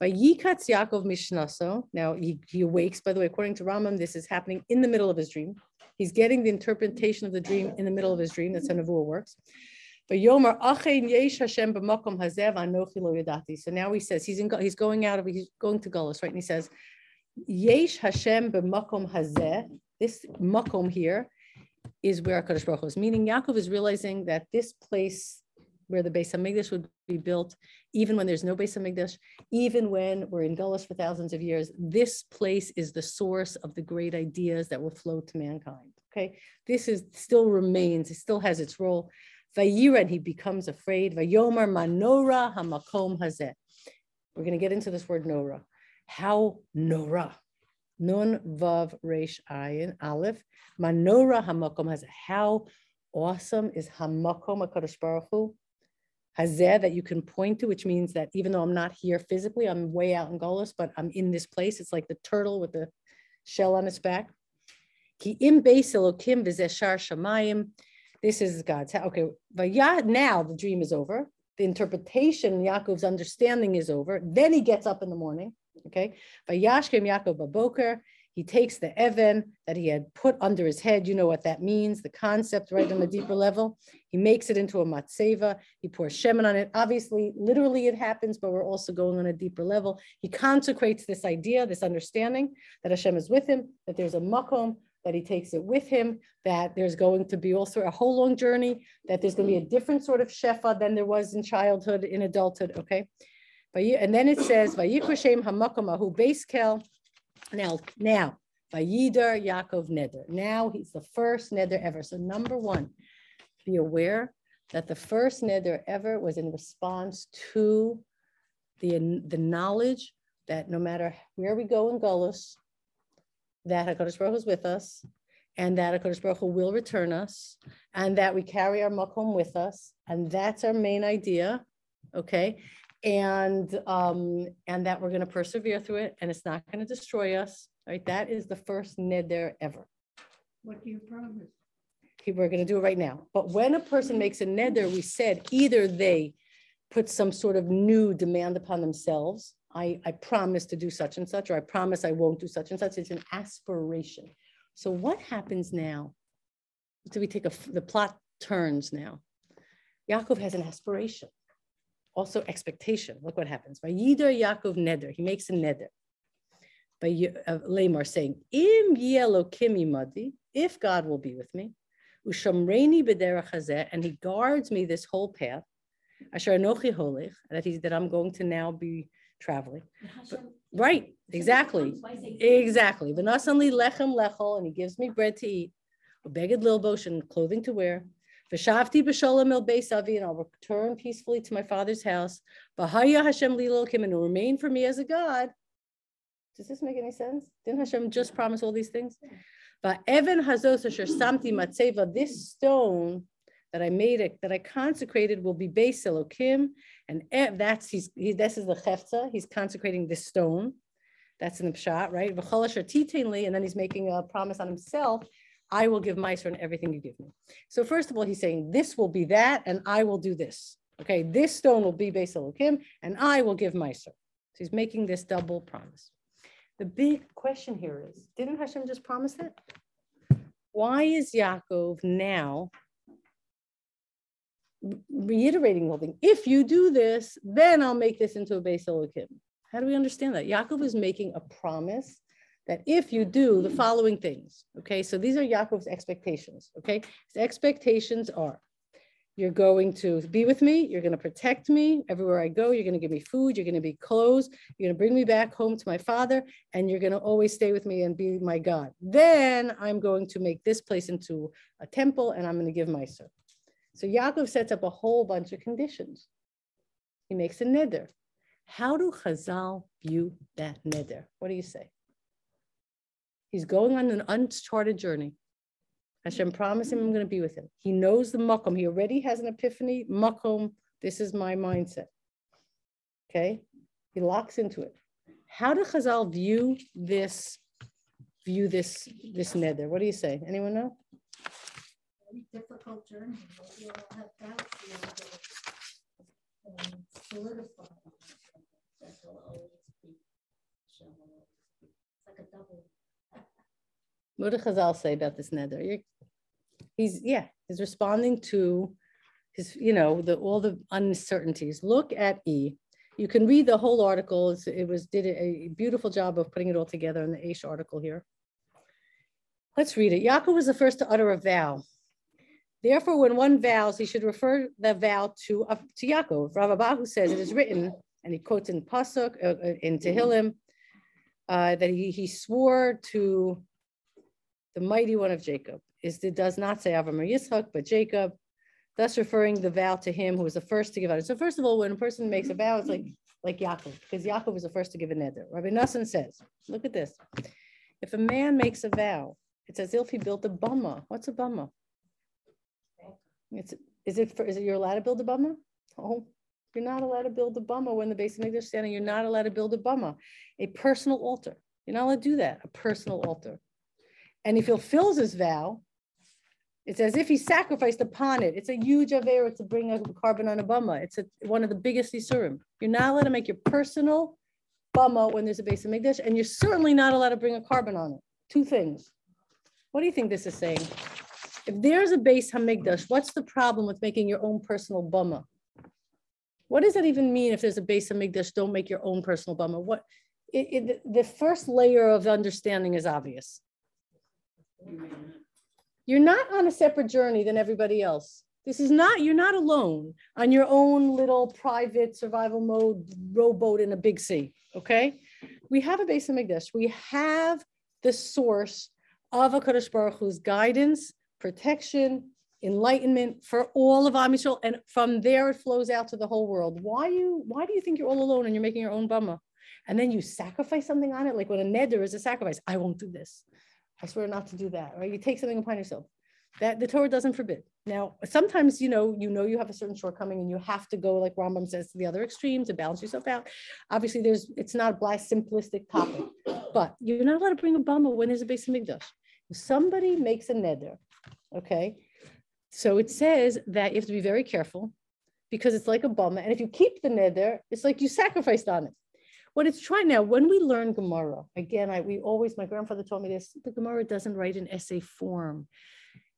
Speaker 1: By Yikatz Yaakov Mishnaso, now he, he awakes, by the way, according to Rambam, this is happening in the middle of his dream. He's getting the interpretation of the dream in the middle of his dream. That's how Nevuah works. But Yomar achin yesh hashemba makum haze van no kiloyodati. So now he says he's in, he's going out of he's going to Gullus, right? And he says, Yesh Hashem b'makom hazeh. This makom here is where Hakadosh Baruch Hu is. Meaning Yaakov is realizing that this place where the Beis Hamikdash would be built, even when there's no Beis Hamikdash, even when we're in Gullus for thousands of years, this place is the source of the great ideas that will flow to mankind. Okay, this is still remains. It still has its role. Vayired, he becomes afraid. Vayomer manora hamakom hazeh. We're going to get into this word nora. How nora? Nun vav resh ayin aleph. Manora hamakom has How awesome is hamakom hakadosh baruch hu hazeh that you can point to, which means that even though I'm not here physically, I'm way out in Golos, but I'm in this place. It's like the turtle with the shell on its back. Ki im beis elokim v'zeshar shamayim. This is God's okay. But yeah, now the dream is over. The interpretation, Yaakov's understanding is over. Then he gets up in the morning. Okay. Vayashkem Yaakov Baboker. He takes the Evan that he had put under his head. You know what that means, the concept right on a deeper level. He makes it into a matseva. He pours shemen on it. Obviously, literally it happens, but we're also going on a deeper level. He consecrates this idea, this understanding that Hashem is with him, that there's a makom, that he takes it with him, that there's going to be also a whole long journey, that there's going to be a different sort of shefa than there was in childhood, in adulthood, okay? And then it says, Vayikra Shem Hamakom Ahu Beis Kel. Now, now, Vayider Yaakov Neder. Now he's the first Neder ever. So number one, be aware that the first Neder ever was in response to the, the knowledge that no matter where we go in Gullus, that HaKadosh Baruch Hu is with us, and that HaKadosh Baruch Hu will return us, and that we carry our makom with us, and that's our main idea, okay? And, um, and that we're gonna persevere through it, and it's not gonna destroy us, right? That is the first neder ever.
Speaker 2: What do you promise?
Speaker 1: Okay, We're gonna do it right now. But when a person makes a neder, we said either they put some sort of new demand upon themselves. I, I promise to do such and such, or I promise I won't do such and such. It's an aspiration. So what happens now? Do we take a the plot turns now? Yaakov has an aspiration, also expectation. Look what happens. By Yider Yaakov neder, he makes a neder. By uh, Lamar saying, Im Yelokim imadi, if God will be with me, Ushamreini hazeh, and he guards me this whole path. Asher anochi holech, that he's that I'm going to now be traveling.
Speaker 2: Hashem-
Speaker 1: Right, exactly.
Speaker 2: Why is it-
Speaker 1: Exactly. V'nasan li lechem lechol, and he gives me bread to eat, a beged lilbosh, and clothing to wear. V'shavti b'sholem el beis avi, and I'll return peacefully to my father's house. V'haya Hashem li lokim, and remain for me as a God. Does this make any sense? Didn't Hashem just promise all these things? Va'evan hazos asher samti matzeva, this stone that I made it, that I consecrated will be beis elokim, and that's, he's, he, this is the chefza, he's consecrating this stone. That's in the pshat, right? And then he's making a promise on himself. I will give and everything you give me. So first of all, he's saying this will be that, and I will do this. Okay, this stone will be Beis and I will give Meiser. So he's making this double promise. The big question here is, didn't Hashem just promise that? Why is Yaakov now re- reiterating the thing? If you do this, then I'll make this into a Beis. How do we understand that? Yaakov is making a promise that if you do the following things, okay, so these are Yaakov's expectations, okay? His expectations are you're going to be with me, you're going to protect me everywhere I go, you're going to give me food, you're going to be clothes, you're going to bring me back home to my father, and you're going to always stay with me and be my God. Then I'm going to make this place into a temple and I'm going to give my son. So Yaakov sets up a whole bunch of conditions. He makes a neder. How do Chazal view that neder? What do you say? He's going on an uncharted journey. Hashem promised him I'm going to be with him. He knows the makom. He already has an epiphany. Makom, this is my mindset. Okay, he locks into it. How do Chazal view this? View this this neder? What do you say? Anyone know?
Speaker 2: Very difficult journey. We all have doubts. it, um, solidified. That will always be. It's like a double.
Speaker 1: What do Chazal say about this neder? He's yeah, he's responding to his you know the all the uncertainties. Look at E. You can read the whole article. It was did a beautiful job of putting it all together in the Aish article here. Let's read it. Yaakov was the first to utter a vow. Therefore, when one vows, he should refer the vow to, uh, to Yaakov. Rav Abahu says it is written, and he quotes in Pasuk, uh, uh, in Tehillim, uh, that he, he swore to the mighty one of Jacob. Is it does not say Avram or Yitzchak, but Jacob, thus referring the vow to him who was the first to give out. So first of all, when a person makes a vow, it's like like Yaakov, because Yaakov was the first to give a neder. Rabbi Nassan says, look at this. If a man makes a vow, it's as if he built a bama. What's a bama? It's is it for is it you're allowed to build a bama? Oh, you're not allowed to build a bama when the of English standing. You're not allowed to build a bama, a personal altar. You're not allowed to do that. A personal altar. And if he fulfills his vow, it's as if he sacrificed upon it. It's a huge avera to bring a korban on a bama. It's a, one of the biggest isurim. You're not allowed to make your personal bama when there's a base of Migdash, and you're certainly not allowed to bring a korban on it. Two things. What do you think this is saying? If there's a Beis Hamikdash, what's the problem with making your own personal bama? What does that even mean if there's a Beis Hamikdash, don't make your own personal bama? What, it, it, the first layer of understanding is obvious. You're not on a separate journey than everybody else. This is not, you're not alone on your own little private survival mode rowboat in a big sea, okay? We have a Beis Hamikdash. We have the source of a Kadosh Baruch Hu's guidance, protection, enlightenment for all of Am Yisrael, and from there it flows out to the whole world. Why you? Why do you think you're all alone and you're making your own bama? And then you sacrifice something on it, like when a neder is a sacrifice. I won't do this. I swear not to do that. Right? You take something upon yourself that the Torah doesn't forbid. Now, sometimes you know you know you have a certain shortcoming and you have to go like Rambam says to the other extreme to balance yourself out. Obviously, there's it's not a black simplistic topic, but you're not allowed to bring a bama when there's a Beis Hamikdash. If somebody makes a neder, okay, so it says that you have to be very careful because it's like a bama, and if you keep the neder, it's like you sacrificed on it. What it's trying now, when we learn Gemara, again, I we always my grandfather told me this: the Gemara doesn't write in essay form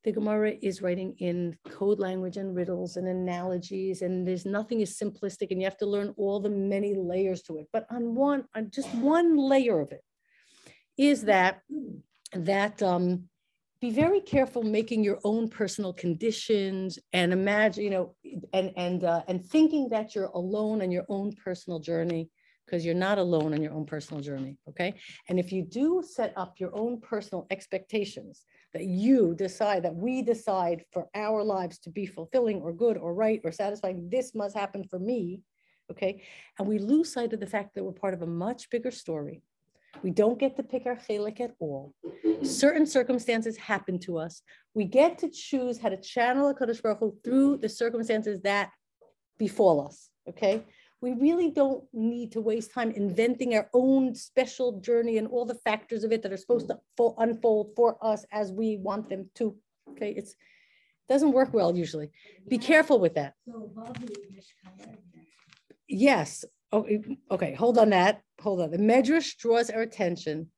Speaker 1: the Gemara is writing in code language and riddles and analogies, and there's nothing is simplistic, and you have to learn all the many layers to it. But on one, on just one layer of it, is that that um, be very careful making your own personal conditions and imagine, you know, and and uh, and thinking that you're alone on your own personal journey because you're not alone on your own personal journey. Okay, and if you do set up your own personal expectations that you decide, that we decide for our lives to be fulfilling or good or right or satisfying, this must happen for me. Okay. And we lose sight of the fact that we're part of a much bigger story. We don't get to pick our chelik at all. Certain circumstances happen to us. We get to choose how to channel a Kadosh Baruch Hu through the circumstances that befall us. Okay we really don't need to waste time inventing our own special journey and all the factors of it that are supposed to unfold for us as we want them to. Okay, it's doesn't work well usually. Be careful with that. Yes. Oh, okay, okay, hold on that. Hold on. The Medrash draws our attention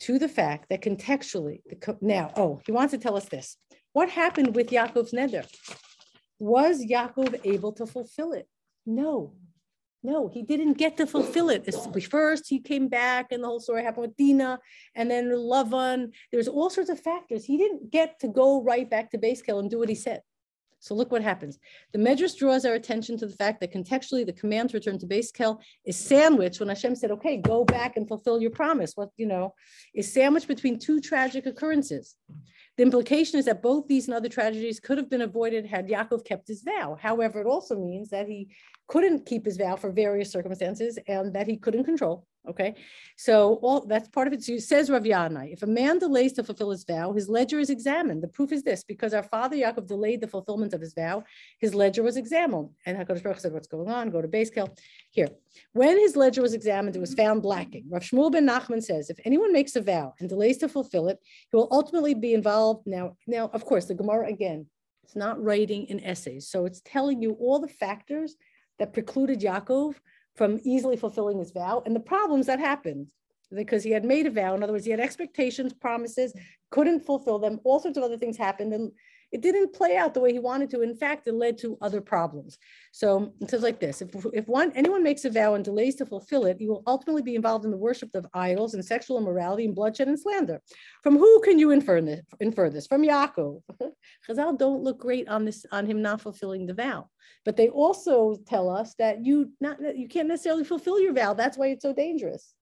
Speaker 1: to the fact that contextually, the, now, oh, he wants to tell us this. What happened with Yaakov's neder? Was Yaakov able to fulfill it? No, no, he didn't get to fulfill it. First, he came back, and the whole story happened with Dina, and then Lavan. There's all sorts of factors. He didn't get to go right back to Beis Kel and do what he said. So look what happens. The Medrash draws our attention to the fact that contextually the command to return to Beis Kel is sandwiched when Hashem said, okay, go back and fulfill your promise. What, you know, is sandwiched between two tragic occurrences. The implication is that both these and other tragedies could have been avoided had Yaakov kept his vow. However, it also means that he couldn't keep his vow for various circumstances and that he couldn't control. Okay, so all that's part of it. So it says Rav Yanai, if a man delays to fulfill his vow, his ledger is examined. The proof is this: because our father Yaakov delayed the fulfillment of his vow, his ledger was examined. And Hakadosh Baruch said, "What's going on? Go to Beis Kel." Here, when his ledger was examined, it was found lacking. Rav Shmuel ben Nachman says, if anyone makes a vow and delays to fulfill it, he will ultimately be involved. Now, now, of course, the Gemara again, it's not writing in essays, so it's telling you all the factors that precluded Yaakov from easily fulfilling his vow and the problems that happened because he had made a vow. In other words, he had expectations, promises, couldn't fulfill them. All sorts of other things happened. And it didn't play out the way he wanted to. In fact, it led to other problems. So it says like this: if, if one anyone makes a vow and delays to fulfill it, he will ultimately be involved in the worship of idols and sexual immorality and bloodshed and slander. From who can you infer this? Infer this? From Yaakov. Chazal don't look great on this on him not fulfilling the vow, but they also tell us that you not you can't necessarily fulfill your vow. That's why it's so dangerous.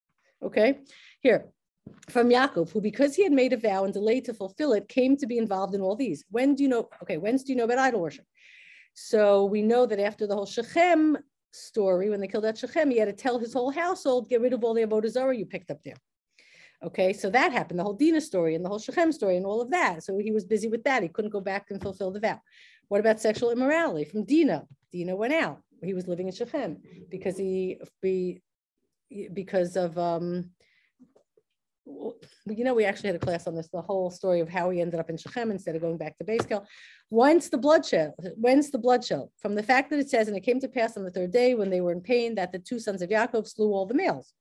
Speaker 1: Okay, here from Yaakov, who because he had made a vow and delayed to fulfill it, came to be involved in all these. When do you know? Okay, when do you know about idol worship? So we know that after the whole Shechem story, when they killed that Shechem, he had to tell his whole household, get rid of all the Avodah Zarah you picked up there. Okay, so that happened, the whole Dina story and the whole Shechem story and all of that. So he was busy with that. He couldn't go back and fulfill the vow. What about sexual immorality from Dina? Dina went out. He was living in Shechem because he be because of um, you know, we actually had a class on this, the whole story of how he ended up in Shechem instead of going back to Beis Kel. Whence the bloodshed? Whence the bloodshed? From the fact that it says, and it came to pass on the third day when they were in pain that the two sons of Yaakov slew all the males.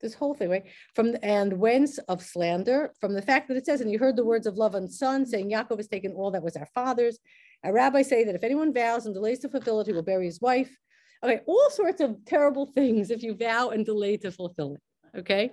Speaker 1: This whole thing, right? From the, and whence of slander? From the fact that it says, and you heard the words of Lavan's son saying, Yaakov has taken all that was our father's. Our rabbis say that if anyone vows and delays to fulfill it, he will bury his wife. Okay, all sorts of terrible things if you vow and delay to fulfill it. Okay.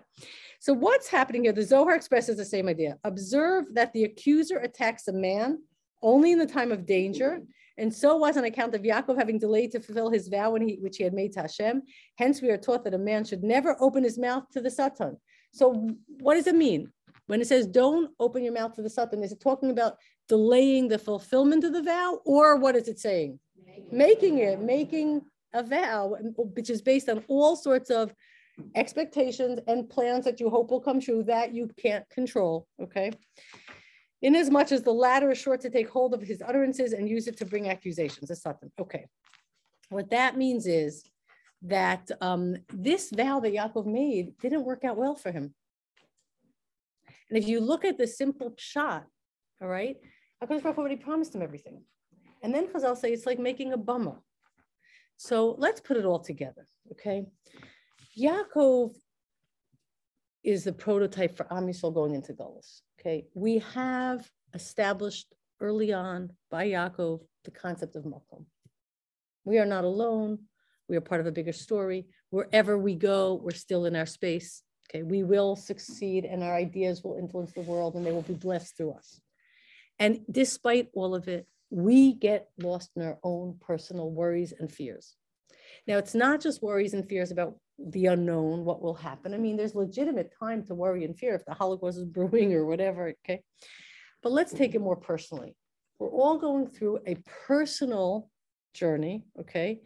Speaker 1: So what's happening here? The Zohar expresses the same idea. Observe that the accuser attacks a man only in the time of danger, And so was on account of Yaakov having delayed to fulfill his vow when he, which he had made to Hashem. Hence, we are taught that a man should never open his mouth to the Satan. So, what does it mean? When it says don't open your mouth to the Satan, is it talking about delaying the fulfillment of the vow, or what is it saying? Making it, making a vow, which is based on all sorts of expectations and plans that you hope will come true that you can't control. Okay. Inasmuch as the latter is sure to take hold of his utterances and use it to bring accusations. That's something. Okay. What that means is that um, this vow that Yaakov made didn't work out well for him. And if you look at the simple pshat, all right, HaKadosh Baruch already promised him everything. And then Chazal say it's like making a bama. So let's put it all together, okay? Yaakov is the prototype for Am Yisrael going into Gullus. Okay, we have established early on by Yaakov the concept of Makom. We are not alone. We are part of a bigger story. Wherever we go, we're still in our space. Okay, we will succeed and our ideas will influence the world and they will be blessed through us. And despite all of it, we get lost in our own personal worries and fears. Now, it's not just worries and fears about the unknown, what will happen. I mean, there's legitimate time to worry and fear if the Holocaust is brewing or whatever, okay? But let's take it mm-hmm. more personally. We're all going through a personal journey, okay?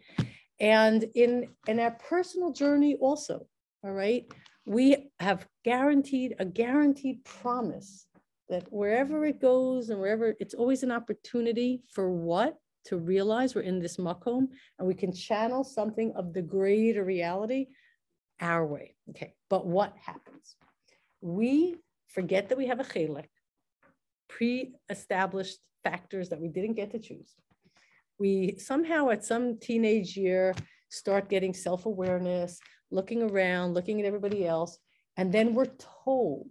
Speaker 1: And in, in our personal journey also, all right, we have guaranteed a guaranteed promise that wherever it goes and wherever, it's always an opportunity for what? To realize we're in this makom and we can channel something of the greater reality our way. Okay, but what happens? We forget that we have a chelek, pre-established factors that we didn't get to choose. We somehow at some teenage year start getting self-awareness, looking around, looking at everybody else, and then we're told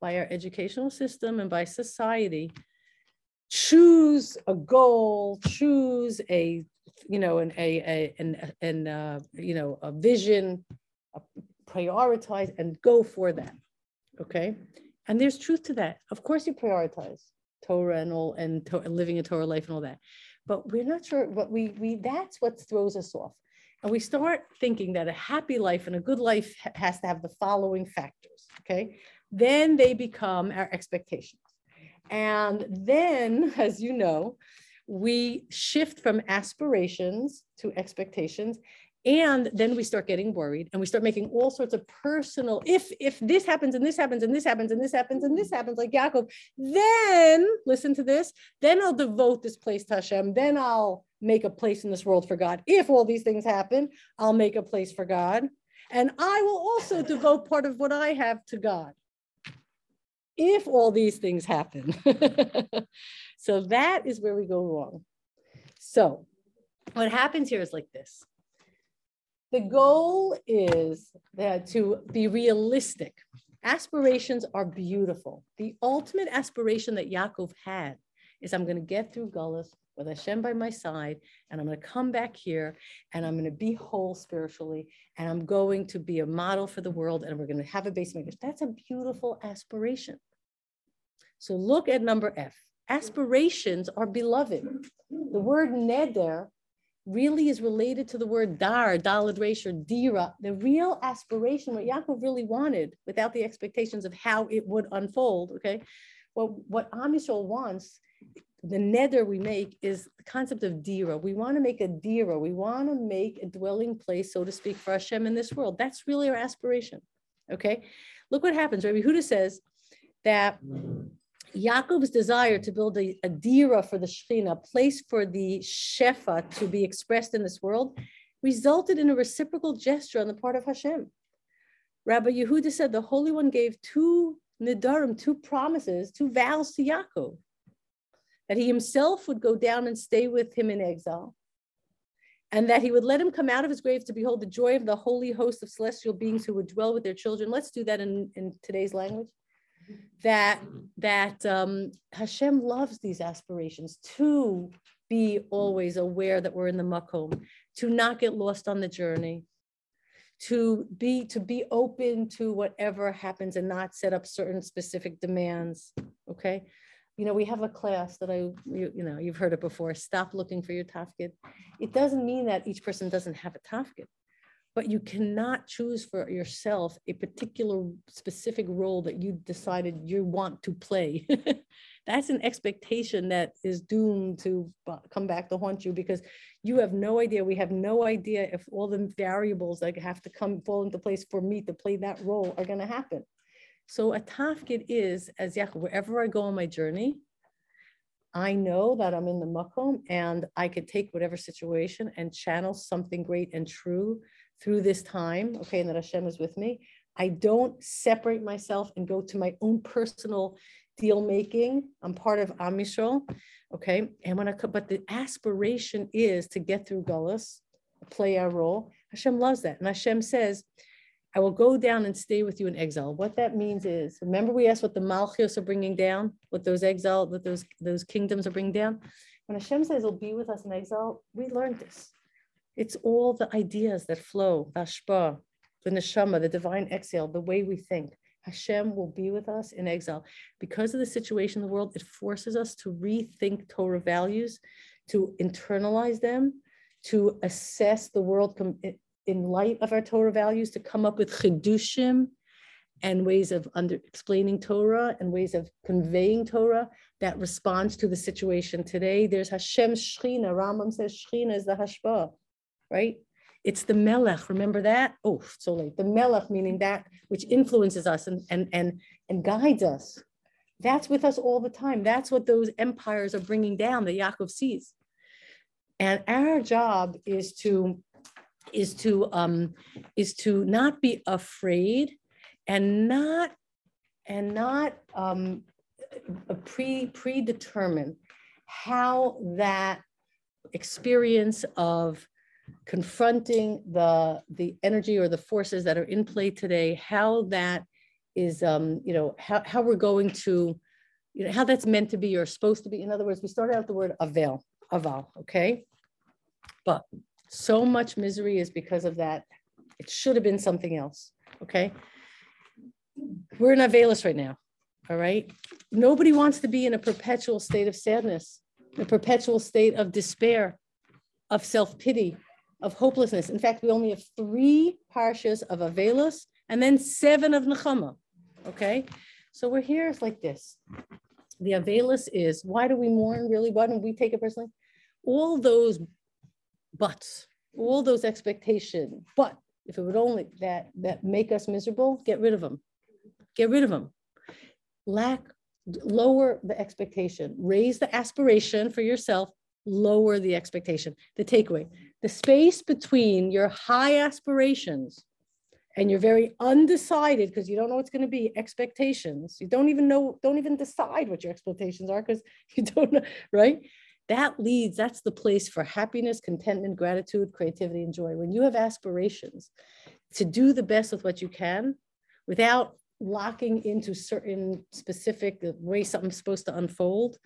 Speaker 1: by our educational system and by society, choose a goal, choose a, you know, an, a, a an, an uh, you know, a vision, prioritize and go for that. Okay. And there's truth to that. Of course, you prioritize Torah and all and, to, and living a Torah life and all that. But we're not sure what we, we, that's what throws us off. And we start thinking that a happy life and a good life has to have the following factors. Okay. Then they become our expectations. And then, as you know, we shift from aspirations to expectations and then we start getting worried and we start making all sorts of personal if if this happens and this happens and this happens and this happens and this happens like Yaakov then listen to this then I'll devote this place to Hashem. Then I'll make a place in this world for God. If all these things happen I'll make a place for God. And I will also devote part of what I have to God. If all these things happen. So that is where we go wrong. So what happens here is like this the goal is that to be realistic. Aspirations are beautiful. The ultimate aspiration that Yaakov had is I'm going to get through Gullus with Hashem by my side, and I'm going to come back here, and I'm going to be whole spiritually, and I'm going to be a model for the world, and we're going to have a base. That's a beautiful aspiration. So look at number F. Aspirations are beloved. The word neder really is related to the word dar, dalet resh, or dira, the real aspiration, what Yaakov really wanted without the expectations of how it would unfold, okay? Well, what Am Yisrael wants, the neder we make is the concept of dira. We want to make a dira. We want to make a dwelling place, so to speak, for Hashem in this world. That's really our aspiration, okay? Look what happens. Rabbi Huda says that Yaakov's desire to build a, a dira for the Shekhinah, a place for the Shefa to be expressed in this world, resulted in a reciprocal gesture on the part of Hashem. Rabbi Yehuda said the Holy One gave two nidarim, two promises, two vows to Yaakov, that he himself would go down and stay with him in exile, and that he would let him come out of his grave to behold the joy of the holy host of celestial beings who would dwell with their children. Let's do that in, in today's language that that um, Hashem loves these aspirations to be always aware that we're in the makom, to not get lost on the journey, to be to be open to whatever happens and not set up certain specific demands. Okay, you know, we have a class that I, you, you know, you've heard it before, stop looking for your tafkid. It doesn't mean that each person doesn't have a tafkid, but you cannot choose for yourself a particular specific role that you decided you want to play. That's an expectation that is doomed to come back to haunt you because you have no idea. We have no idea if all the variables that have to come fall into place for me to play that role are going to happen. So a tafkid is, as Yaakov, wherever I go on my journey, I know that I'm in the makom and I could take whatever situation and channel something great and true through this time, okay, and that Hashem is with me. I don't separate myself and go to my own personal deal making. I'm part of Am Yisrael, okay, and when I but the aspiration is to get through Gullus, play our role. Hashem loves that, and Hashem says, I will go down and stay with you in exile. What that means is, remember we asked what the Malchios are bringing down, what those exile, what those, those kingdoms are bringing down. When Hashem says he'll be with us in exile, we learned this. It's all the ideas that flow, the ashpa, the neshama, the divine exhale, the way we think. Hashem will be with us in exile. Because of the situation in the world, it forces us to rethink Torah values, to internalize them, to assess the world in light of our Torah values to come up with chidushim and ways of under explaining Torah and ways of conveying Torah that responds to the situation today. There's Hashem Shechina. Rambam says Shechina is the Hashba, right? It's the Melech. Remember that? Oh, so late. The Melech, meaning that which influences us and and and and guides us. That's with us all the time. That's what those empires are bringing down that Yaakov sees. And our job is to is to um, is to not be afraid and not and not um, pre predetermine how that experience of confronting the the energy or the forces that are in play today how that is um you know how, how we're going to you know how that's meant to be or supposed to be in other words we started out the word avail aval okay but so much misery is because of that. It should have been something else. Okay. We're in Avelis right now. All right. Nobody wants to be in a perpetual state of sadness, a perpetual state of despair, of self pity, of hopelessness. In fact, we only have three parshas of Avelis and then seven of Nechama. Okay. So we're here, it's like this. The Avelis is why do we mourn really? Why don't we take it personally? All those buts, all those expectations. But if it would only that that make us miserable, get rid of them. Get rid of them. Lack, lower the expectation, raise the aspiration for yourself, lower the expectation. The takeaway, the space between your high aspirations and you're very undecided because you don't know what's going to be expectations you don't even know don't even decide what your expectations are because you don't know right that leads, that's the place for happiness, contentment, gratitude, creativity, and joy. When you have aspirations to do the best with what you can without locking into certain specific way something's supposed to unfold,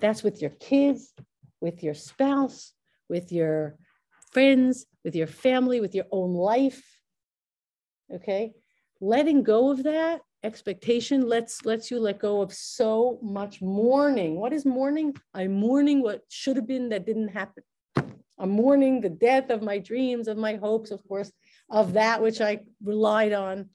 Speaker 1: that's with your kids, with your spouse, with your friends, with your family, with your own life. Okay. Letting go of that expectation lets lets you let go of so much mourning. What is mourning? I'm mourning what should have been that didn't happen. I'm mourning the death of my dreams, of my hopes, of course, of that which I relied on.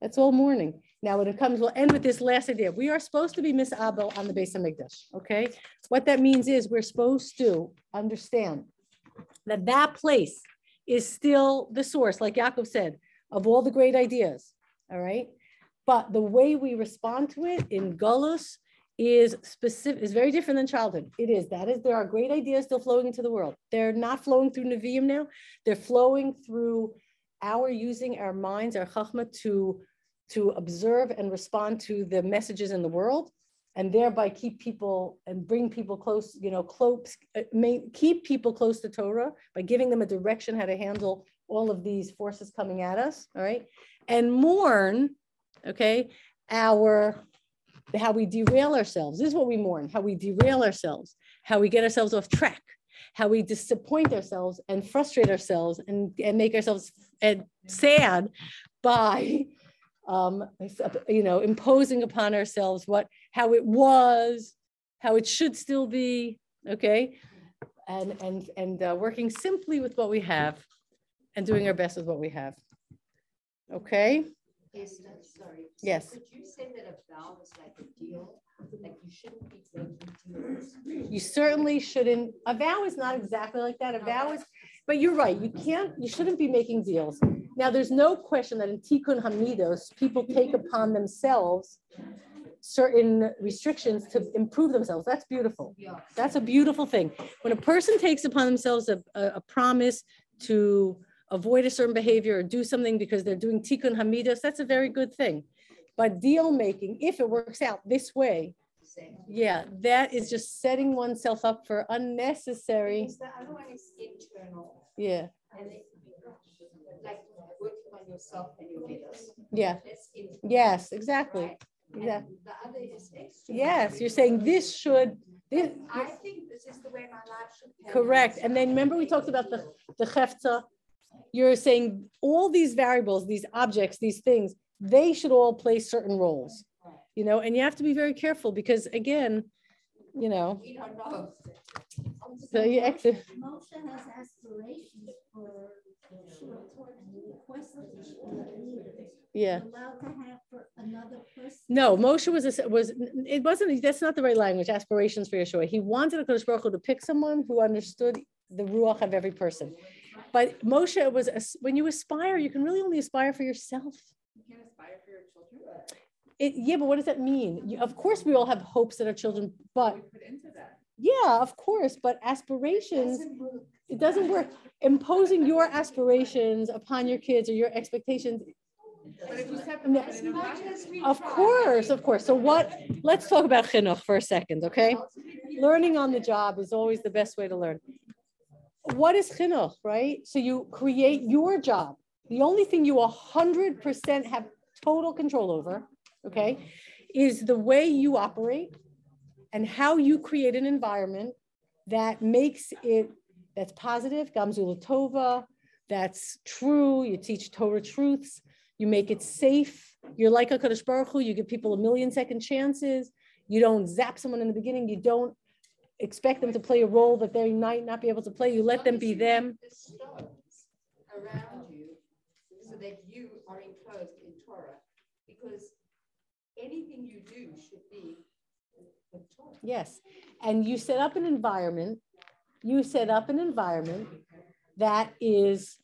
Speaker 1: That's all mourning. Now, when it comes, we'll end with this last idea. We are supposed to be Miss Abel on the base of Mikdash. Okay, what that means is we're supposed to understand that that place is still the source, like Yaakov said, of all the great ideas. All right, but the way we respond to it in Gullus is specific, is very different than childhood. It is, that is, there are great ideas still flowing into the world. They're not flowing through Nevi'im now. They're flowing through our using our minds, our chachma to, to observe and respond to the messages in the world and thereby keep people and bring people close, you know, close, uh, keep people close to Torah by giving them a direction how to handle all of these forces coming at us, all right? And mourn okay? Our, how we derail ourselves. This is what we mourn, how we derail ourselves, how we get ourselves off track, how we disappoint ourselves and frustrate ourselves and, and make ourselves sad by um, you know, imposing upon ourselves what, how it was, how it should still be, okay? And, and, and uh, working simply with what we have and doing our best with what we have. Okay?
Speaker 2: Yes, sorry.
Speaker 1: Yes.
Speaker 2: Could you say that a vow is like a deal? Like you shouldn't be making deals?
Speaker 1: You certainly shouldn't, a vow is not exactly like that. A vow is, but you're right, you can't, you shouldn't be making deals. Now, there's no question that in Tikkun Hamidos, people take upon themselves certain restrictions to improve themselves. That's beautiful.
Speaker 2: Yeah.
Speaker 1: That's a beautiful thing. When a person takes upon themselves a, a, a promise to avoid a certain behavior or do something because they're doing tikkun Hamidos, that's a very good thing. But deal making, if it works out this way, yeah, that is just setting oneself up for unnecessary.
Speaker 2: Because the other one is internal
Speaker 1: Yeah,
Speaker 2: and it, like working on yourself and your leaders.
Speaker 1: yeah,
Speaker 2: That's
Speaker 1: yes, exactly.
Speaker 2: right? And
Speaker 1: Yeah.
Speaker 2: The other is external.
Speaker 1: Yes, you're saying this should, this,
Speaker 2: I think this is the way my life should. pan
Speaker 1: correct. And then remember we talked about the, the hefta. You're saying all these variables, these objects, these things, they should all play certain roles. you know, and you have to be very careful because again, you know,
Speaker 2: We don't know.
Speaker 1: so you exit.
Speaker 3: Moshe has aspirations for sure, and he requested this for the leaders.
Speaker 1: Yeah.
Speaker 3: Allowed to have for another person.
Speaker 1: No, Moshe was, a- was, it wasn't, that's not the right language, aspirations for Yeshua. He wanted a Kadosh Baruch Hu to pick someone who understood the ruach of every person. But Moshe was, a- when you aspire, you can really only aspire for yourself.
Speaker 4: You can't aspire for your children.
Speaker 1: It, yeah, but what does that mean? You- Of course, we all have hopes that our children, but
Speaker 4: You put into that.
Speaker 1: yeah, of course, but aspirations, it doesn't work. Imposing your aspirations upon your kids or your expectations. Of course, of course. So what, let's talk about chinuch for a second, okay? Learning on the job is always the best way to learn. What is chinuch, right? So you create your job. The only thing you a hundred percent have total control over, okay, is the way you operate and how you create an environment that makes it, that's positive, gam zu l'tova, that's true, you teach Torah truths, you make it safe. You're like a Kadosh Baruch Hu, you give people a million second chances. You don't zap someone in the beginning. You don't expect them to play a role that they might not be able to play. You let them be them.
Speaker 2: Around you, so that you are enclosed in Torah, because anything you do should be.
Speaker 1: Yes. And you set up an environment, you set up an environment that is,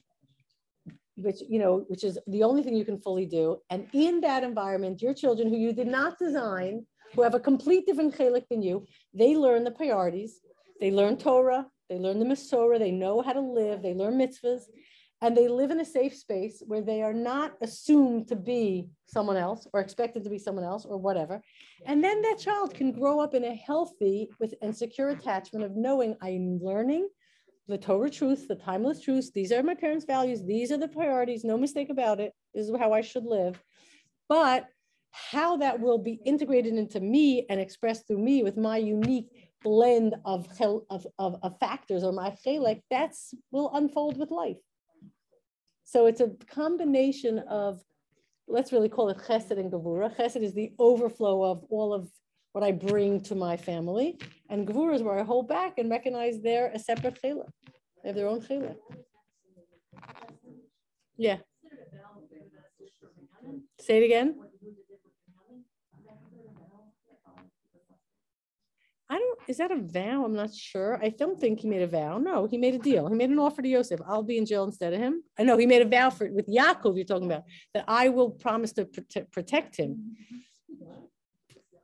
Speaker 1: which, you know, which is the only thing you can fully do. And in that environment, your children who you did not design, who have a complete different chelek than you, they learn the priorities. They learn Torah, they learn the Masorah, they know how to live, they learn mitzvahs, and they live in a safe space where they are not assumed to be someone else or expected to be someone else or whatever. And then that child can grow up in a healthy with and secure attachment of knowing I'm learning the Torah truth, the timeless truth. These are my parents' values. These are the priorities. No mistake about it. This is how I should live. But how that will be integrated into me and expressed through me with my unique blend of of, of, of factors or my chelek, that's will unfold with life. So it's a combination of, let's really call it chesed and gevura. Chesed is the overflow of all of what I bring to my family, and gevura is where I hold back and recognize they're a separate chelek. They have their own chelek. Yeah. Say it again. I don't, is that a vow? I'm not sure. I don't think he made a vow. No, he made a deal. He made an offer to Yosef. I'll be in jail instead of him. I know he made a vow for with Yaakov, you're talking about, that I will promise to prote- protect him.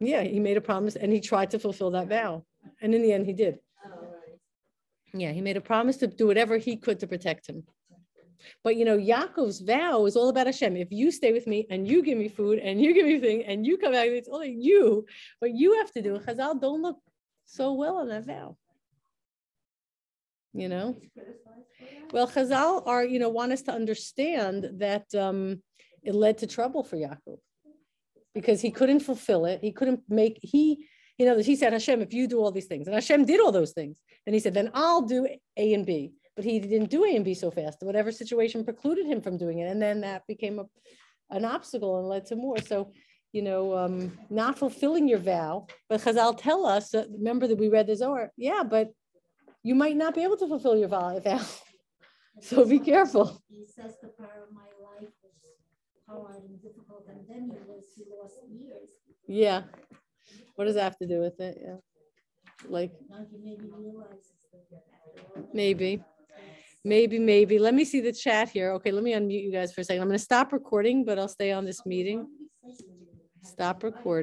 Speaker 1: Yeah, he made a promise and he tried to fulfill that vow. And in the end, he did. Yeah, he made a promise to do whatever he could to protect him. But you know, Yaakov's vow is all about Hashem. If you stay with me and you give me food and you give me thing and you come back, it's only you. But you have to do, Chazal don't look so well on vow. You know? Well, Chazal are, you know, want us to understand that um, it led to trouble for Yaakov because he couldn't fulfill it. He couldn't make, he, you know, he said, Hashem, if you do all these things, and Hashem did all those things, and he said, then I'll do A and B. But he didn't do A and B so fast. Whatever situation precluded him from doing it. And then that became a an obstacle and led to more. So, you know, um, not fulfilling your vow, but Chazal tell us, uh, remember that we read the Zohar, yeah, but you might not be able to fulfill your vow. vow. So be careful.
Speaker 3: He says the part of my life was hard and difficult, and then he was, he lost years.
Speaker 1: Yeah. What does that have to do with it? Yeah. Like,
Speaker 3: Now he maybe realizes that after all.
Speaker 1: maybe. Maybe, maybe. Let me see the chat here. Okay, let me unmute you guys for a second. I'm going to stop recording, but I'll stay on this meeting. Stop recording.